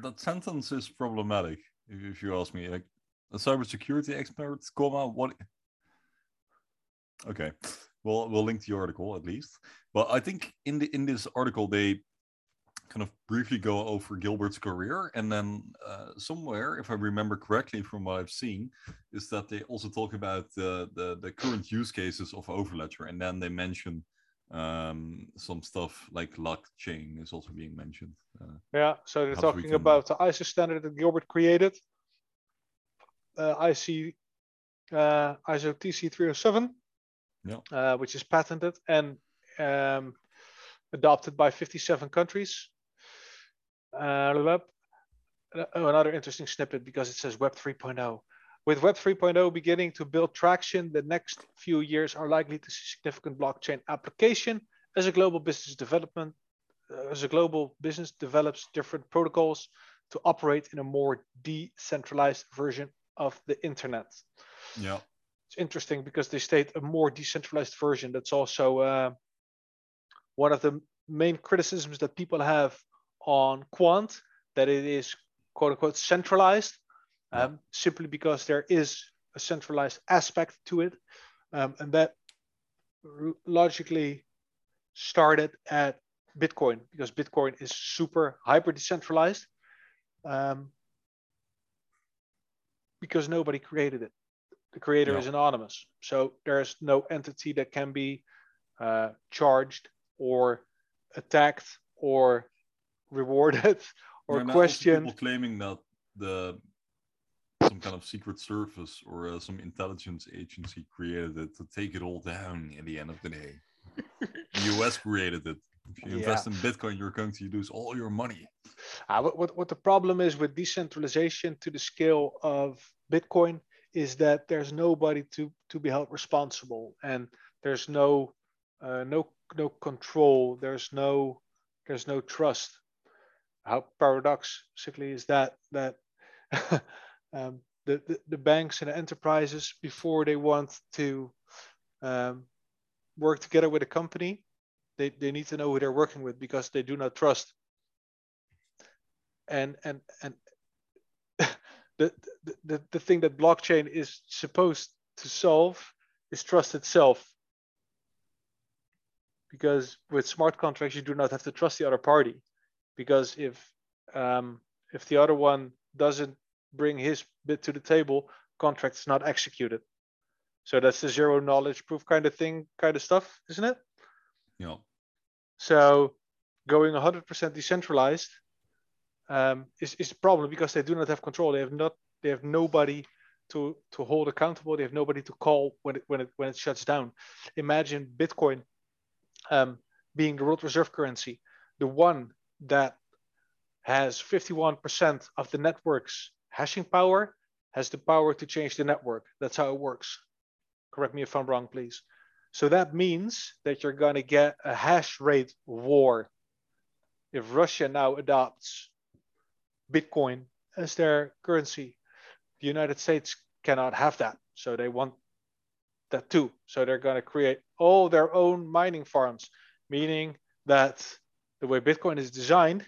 That sentence is problematic, if you ask me. Like a cybersecurity expert, comma what? Okay, well, we'll link the article at least. But I think in the in this article they kind of briefly go over Gilbert's career, and then uh, somewhere, if I remember correctly from what I've seen, is that they also talk about the the, the current use cases of Overledger, and then they mention um, some stuff like LockChain is also being mentioned. Uh, yeah, so they're talking about the ISO standard that Gilbert created, uh, IC, uh, ISO TC307, yeah. uh, which is patented and um, adopted by 57 countries. Uh, another interesting snippet because it says Web 3.0. With Web 3.0 beginning to build traction, the next few years are likely to see significant blockchain application as a global business development, uh, as a global business develops different protocols to operate in a more decentralized version of the internet. Yeah, it's interesting because they state a more decentralized version. That's also uh, one of the main criticisms that people have on Quant that it is quote unquote centralized, um, simply because there is a centralized aspect to it. Um, and that logically started at Bitcoin because Bitcoin is super hyper decentralized um, because nobody created it. The creator yeah. is anonymous. So there's no entity that can be uh, charged or attacked or rewarded or questioned. People claiming that the some kind of secret service or uh, some intelligence agency created it to take it all down in the end of the day. the US created it. If you invest yeah. in Bitcoin, you're going to lose all your money. Uh, what, what, what the problem is with decentralization to the scale of Bitcoin is that there's nobody to, to be held responsible and there's no uh, no no control. There's no there's no trust how paradoxically is that that um, the, the, the banks and the enterprises before they want to um, work together with a company they, they need to know who they're working with because they do not trust. And and and the, the the thing that blockchain is supposed to solve is trust itself. Because with smart contracts you do not have to trust the other party. Because if um, if the other one doesn't bring his bit to the table, contract is not executed. So that's the zero knowledge proof kind of thing, kind of stuff, isn't it? Yeah. So going 100% decentralized um, is, is a problem because they do not have control. They have not they have nobody to to hold accountable. They have nobody to call when it when it when it shuts down. Imagine Bitcoin um, being the world reserve currency, the one that has 51% of the network's hashing power has the power to change the network. That's how it works. Correct me if I'm wrong, please. So that means that you're going to get a hash rate war. If Russia now adopts Bitcoin as their currency, the United States cannot have that. So they want that too. So they're going to create all their own mining farms, meaning that the way Bitcoin is designed,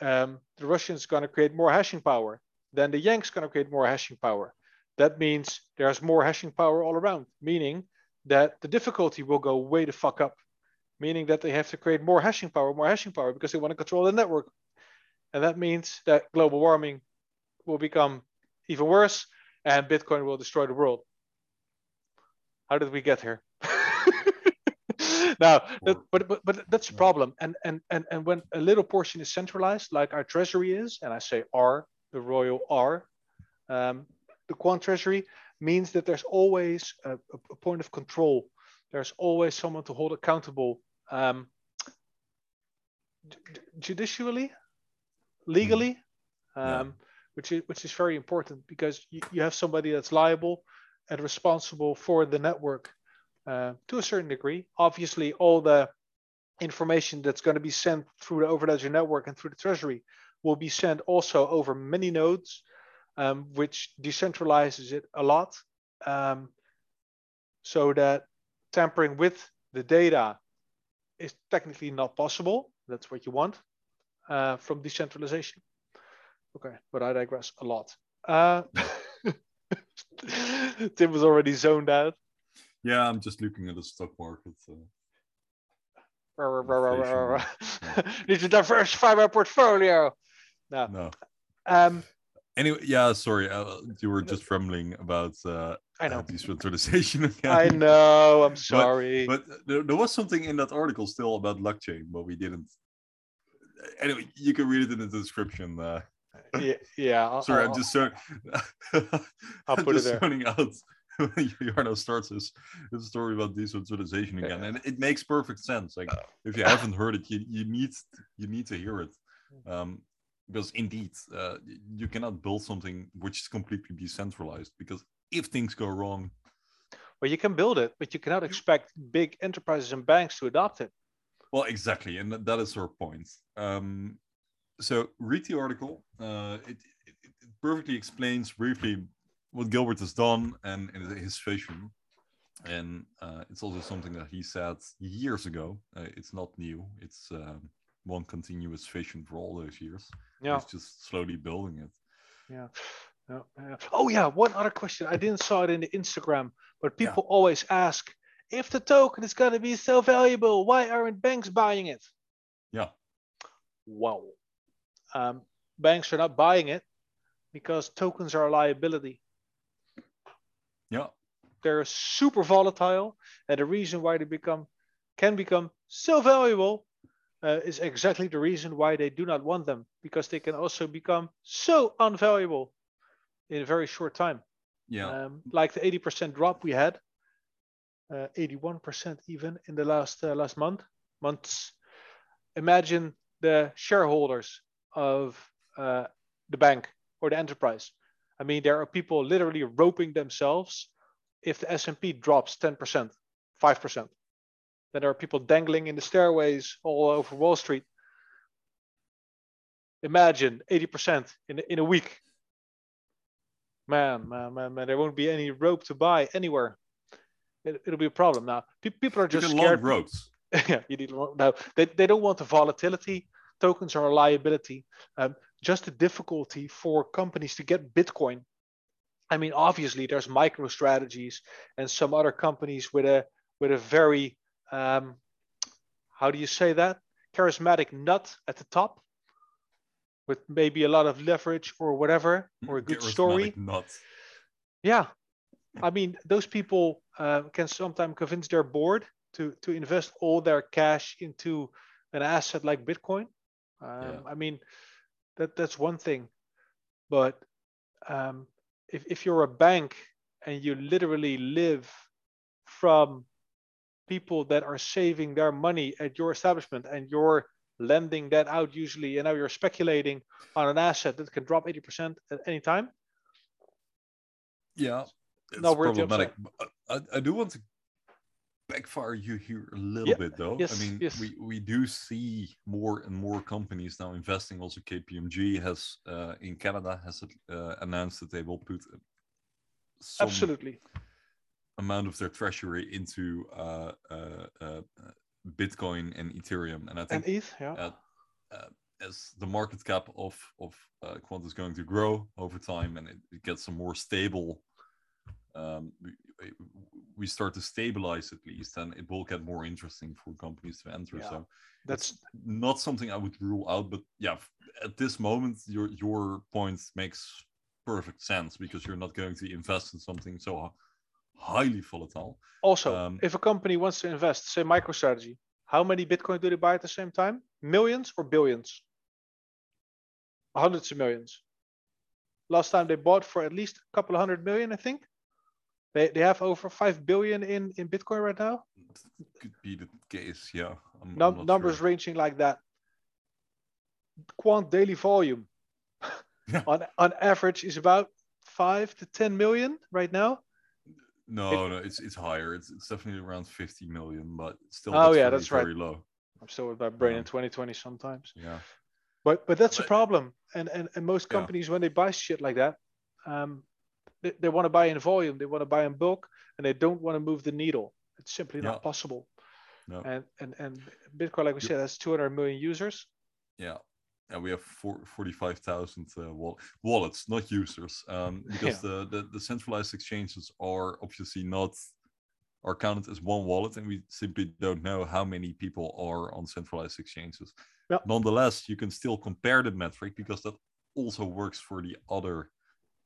um, the Russians are going to create more hashing power. Then the Yanks going to create more hashing power. That means there's more hashing power all around, meaning that the difficulty will go way the fuck up, meaning that they have to create more hashing power, more hashing power because they want to control the network. And that means that global warming will become even worse and Bitcoin will destroy the world. How did we get here? now, that, but, but but that's a problem. And and and and when a little portion is centralized, like our treasury is, and I say R, the royal R, um, the quant treasury means that there's always a, a, point of control. There's always someone to hold accountable, um, judicially, legally, um, yeah. which is which is very important because you, you have somebody that's liable and responsible for the network uh, to a certain degree. Obviously, all the information that's going to be sent through the Overledger network and through the Treasury will be sent also over many nodes, um, which decentralizes it a lot, um, so that tampering with the data is technically not possible. That's what you want uh, from decentralization. Okay, but I digress a lot. Uh, Tim was already zoned out. Yeah, I'm just looking at the stock market. So. Need to diversify my portfolio. No. No. Um, anyway, yeah, sorry. Uh, you were just rambling about uh, I know decentralization again. I know. I'm sorry. But, but there, there, was something in that article still about blockchain, but we didn't. Anyway, you can read it in the description. Uh, yeah, yeah. I'll, Sorry, i am just sorry. I'll put it there. Zoning out Jarno starts his, his story about decentralization again, yeah. and it makes perfect sense. Like if you haven't heard it, you, you need you need to hear it, um, because indeed uh, you cannot build something which is completely decentralized. Because if things go wrong, well, you can build it, but you cannot expect big enterprises and banks to adopt it. Well, exactly, and that is our point. Um, so read the article. Uh, it, it, it, perfectly explains briefly what Gilbert has done and, and his vision. And uh, it's also something that he said years ago. Uh, it's not new. It's um, one continuous vision for all those years. Yeah. He's just slowly building it. Yeah. Yeah, yeah. Oh yeah, one other question. I didn't saw it in the Instagram, but people yeah. always ask if the token is gonna be so valuable, why aren't banks buying it? Yeah. Wow um, banks are not buying it because tokens are a liability. Yeah. They're super volatile, and the reason why they become can become so valuable uh, is exactly the reason why they do not want them because they can also become so unvaluable in a very short time. Yeah. Um, like the 80% drop we had, uh, 81% even in the last uh, last month months. Imagine the shareholders of uh, the bank or the enterprise. I mean, there are people literally roping themselves if the S&P drops 10%, 5%. Then there are people dangling in the stairways all over Wall Street. Imagine 80% in, in a week. Man, man, man, man, there won't be any rope to buy anywhere. It, will be a problem. Now, pe- people are just scared. Long ropes. yeah, you need long, no. They, they don't want the volatility tokens are a liability. Um, just the difficulty for companies to get Bitcoin. I mean, obviously, there's micro strategies and some other companies with a with a very um, how do you say that charismatic nut at the top. with maybe a lot of leverage or whatever, or a good story. Charismatic Nuts. Yeah, I mean, those people uh, can sometimes convince their board to to invest all their cash into an asset like Bitcoin. Um, Yeah. I mean, that that's one thing, but um, if if you're a bank and you literally live from people that are saving their money at your establishment and you're lending that out usually and now you're speculating on an asset that can drop 80% at any time Yeah, it's the problematic. I, I do want to backfire you here a little Yeah, bit, though. yes, I mean, yes. we, we do see more and more companies now investing. Also, KPMG has uh, in Canada has uh, announced that they will put uh, some absolutely amount of their treasury into uh, uh, uh, Bitcoin and Ethereum, and I think and ETH yeah uh, uh, as the market cap of of uh, Quant is going to grow over time and it, it gets a more stable, um, we, we start to stabilize at least, and it will get more interesting for companies to enter. Yeah. So that's not something I would rule out, but yeah, at this moment, your your point makes perfect sense because you're not going to invest in something so highly volatile. also um, if a company wants to invest say microstrategy how many bitcoin do they buy at the same time millions or billions hundreds of millions last time they bought for at least a couple of hundred million i think they, they have over 5 billion in in bitcoin right now Could be the case, yeah. I'm, I'm numbers sure. ranging like that. Quant daily volume Yeah. on on average is about five to ten million right now. No, no, it's it's higher. It's it's definitely around 50 million, but still. Oh, that's yeah, very, that's right. Very low. I'm still with my brain in Um, 2020 sometimes. Yeah. But but that's a problem. And and, and most Yeah. companies when they buy shit like that, um, they, they want to buy in volume, they want to buy in bulk, and they don't want to move the needle. It's simply Yeah. not possible. No. And and and Bitcoin, like we said, has 200 million users. Yeah. And we have four, 45,000 uh, wall- wallets, not users, um, because the, the, the centralized exchanges are obviously not are counted as one wallet, and we simply don't know how many people are on centralized exchanges. Yeah. Nonetheless, you can still compare the metric because that also works for the other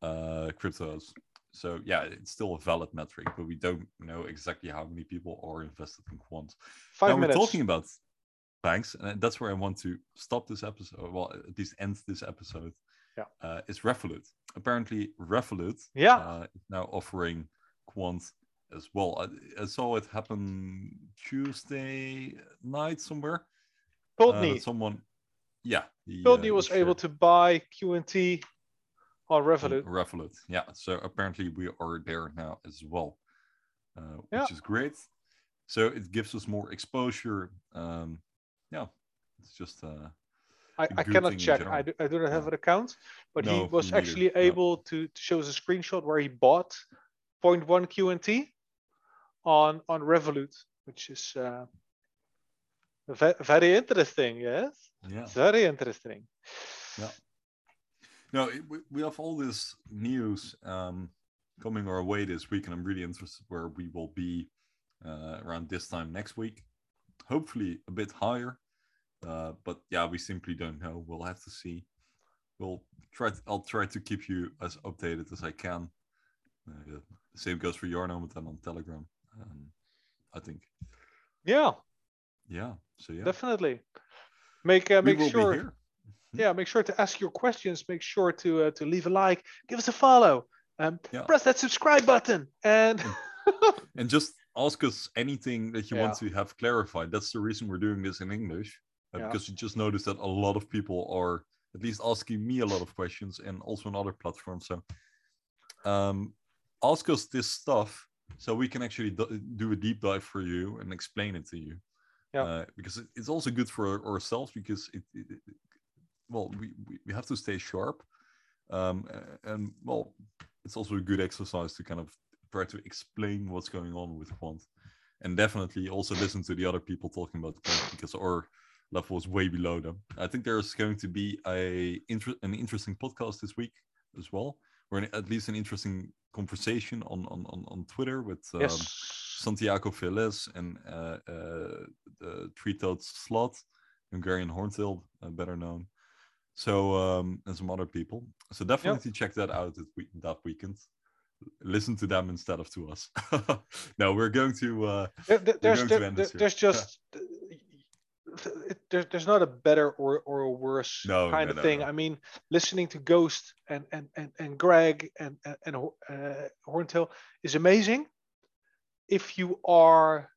uh, cryptos. So yeah, it's still a valid metric, but we don't know exactly how many people are invested in quant. Five now minutes. we're talking about banks, and that's where I want to stop this episode. Well, at least end this episode. Yeah. Uh, is Revolut. Apparently, Revolut Yeah. uh, is now offering quant as well. I, I saw it happen Tuesday night somewhere. Uh, someone, yeah, he, uh, was able to buy QNT on on Revolut. Revolut. Yeah, so apparently we are there now as well, uh, which Yeah. is great. So it gives us more exposure. Um, yeah, it's just uh, I, I cannot check. I do, I do not have Yeah. an account, but he was neither. actually No. able to, to show us a screenshot where he bought 0.1 QNT on on Revolut, which is uh, ve- very interesting. Yes, yeah. very interesting. No, it, we, we have all this news um, coming our way this week, and I'm really interested where we will be uh, around this time next week. Hopefully, a bit higher, uh, but yeah, we simply don't know. We'll have to see. We'll try. To, I'll try to keep you as updated as I can. Uh, the same goes for Jarno, but then on Telegram. Um, I think. Yeah, Yeah. So yeah, definitely. Make uh, make sure. Yeah, make sure to ask your questions. Make sure to uh, to leave a like, give us a follow, um, Yeah. press that subscribe button, and and just ask us anything that you want to have clarified. That's the reason we're doing this in English, uh, Yeah. because you just noticed that a lot of people are at least asking me a lot of questions, and also on other platforms. So, um, ask us this stuff so we can actually do, do a deep dive for you and explain it to you. Yeah. Uh, because it, it's also good for ourselves because it, it, it well we, we we have to stay sharp, um, and well it's also a good exercise to kind of try to explain what's going on with quant and definitely also listen to the other people talking about quant because our level is way below them i think there's going to be a an interesting podcast this week as well or at least an interesting conversation on on on, on twitter with um, yes, santiago Velez and uh, uh, the three-toed slot hungarian horntail uh, better known So um, and some other people. So definitely check that out that, we- that weekend. Listen to them instead of to us. no, we're going to. Uh, There- there- there's going to there- end there- there's just there, there's not a better or, or a worse No, kind no, of no, thing. I mean, listening to Ghost and and and, and Greg and and, and uh, Horntail is amazing. If you are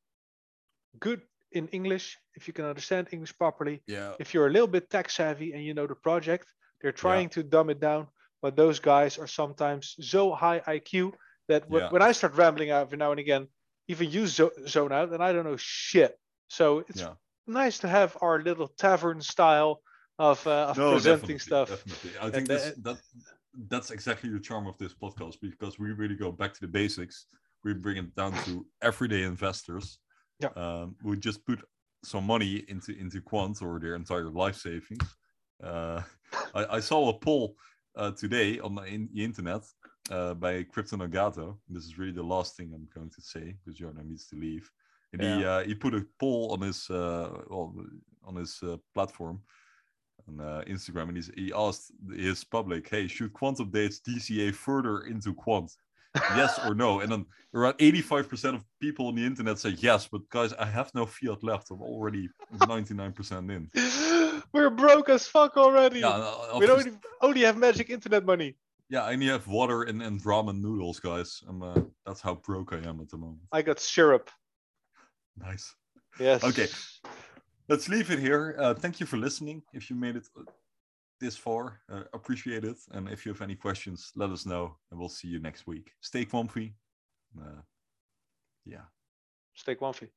good in English, if you can understand English properly, yeah. if you're a little bit tech savvy and you know the project, they're trying to dumb it down. But those guys are sometimes so high IQ that when, Yeah. when I start rambling out every now and again, even you zo- zone out and I don't know shit. So it's Yeah. nice to have our little tavern style of, uh, of presenting definitely, stuff. Definitely. I think And, this, uh, that that's exactly the charm of this podcast because we really go back to the basics. We bring it down to everyday investors. Yeah. Um, we just put some money into into quant or their entire life savings. Uh, I, I saw a poll uh, today on the, in, the internet uh, by Crypto Nagato. This is really the last thing I'm going to say because Jordan needs to leave. And he uh, he put a poll on his uh, well, on his uh, platform on uh, Instagram, and he's, he asked his public, "Hey, should quant updates DCA further into quant? yes or no?" And then around 85% of people on the internet say yes, but guys, I have no fiat left. I'm already 99% in. We're broke as fuck already. Yeah, uh, we don't even, only have magic internet money. yeah, I only have water and, and ramen noodles, guys. I'm, uh, that's how broke I am at the moment. I got syrup. Nice. Yes. Okay. let's leave it here. Uh, thank you for listening. If you made it uh, this far, uh, appreciate it. And if you have any questions, let us know, and we'll see you next week. Stay comfy. Uh, yeah. Stay comfy.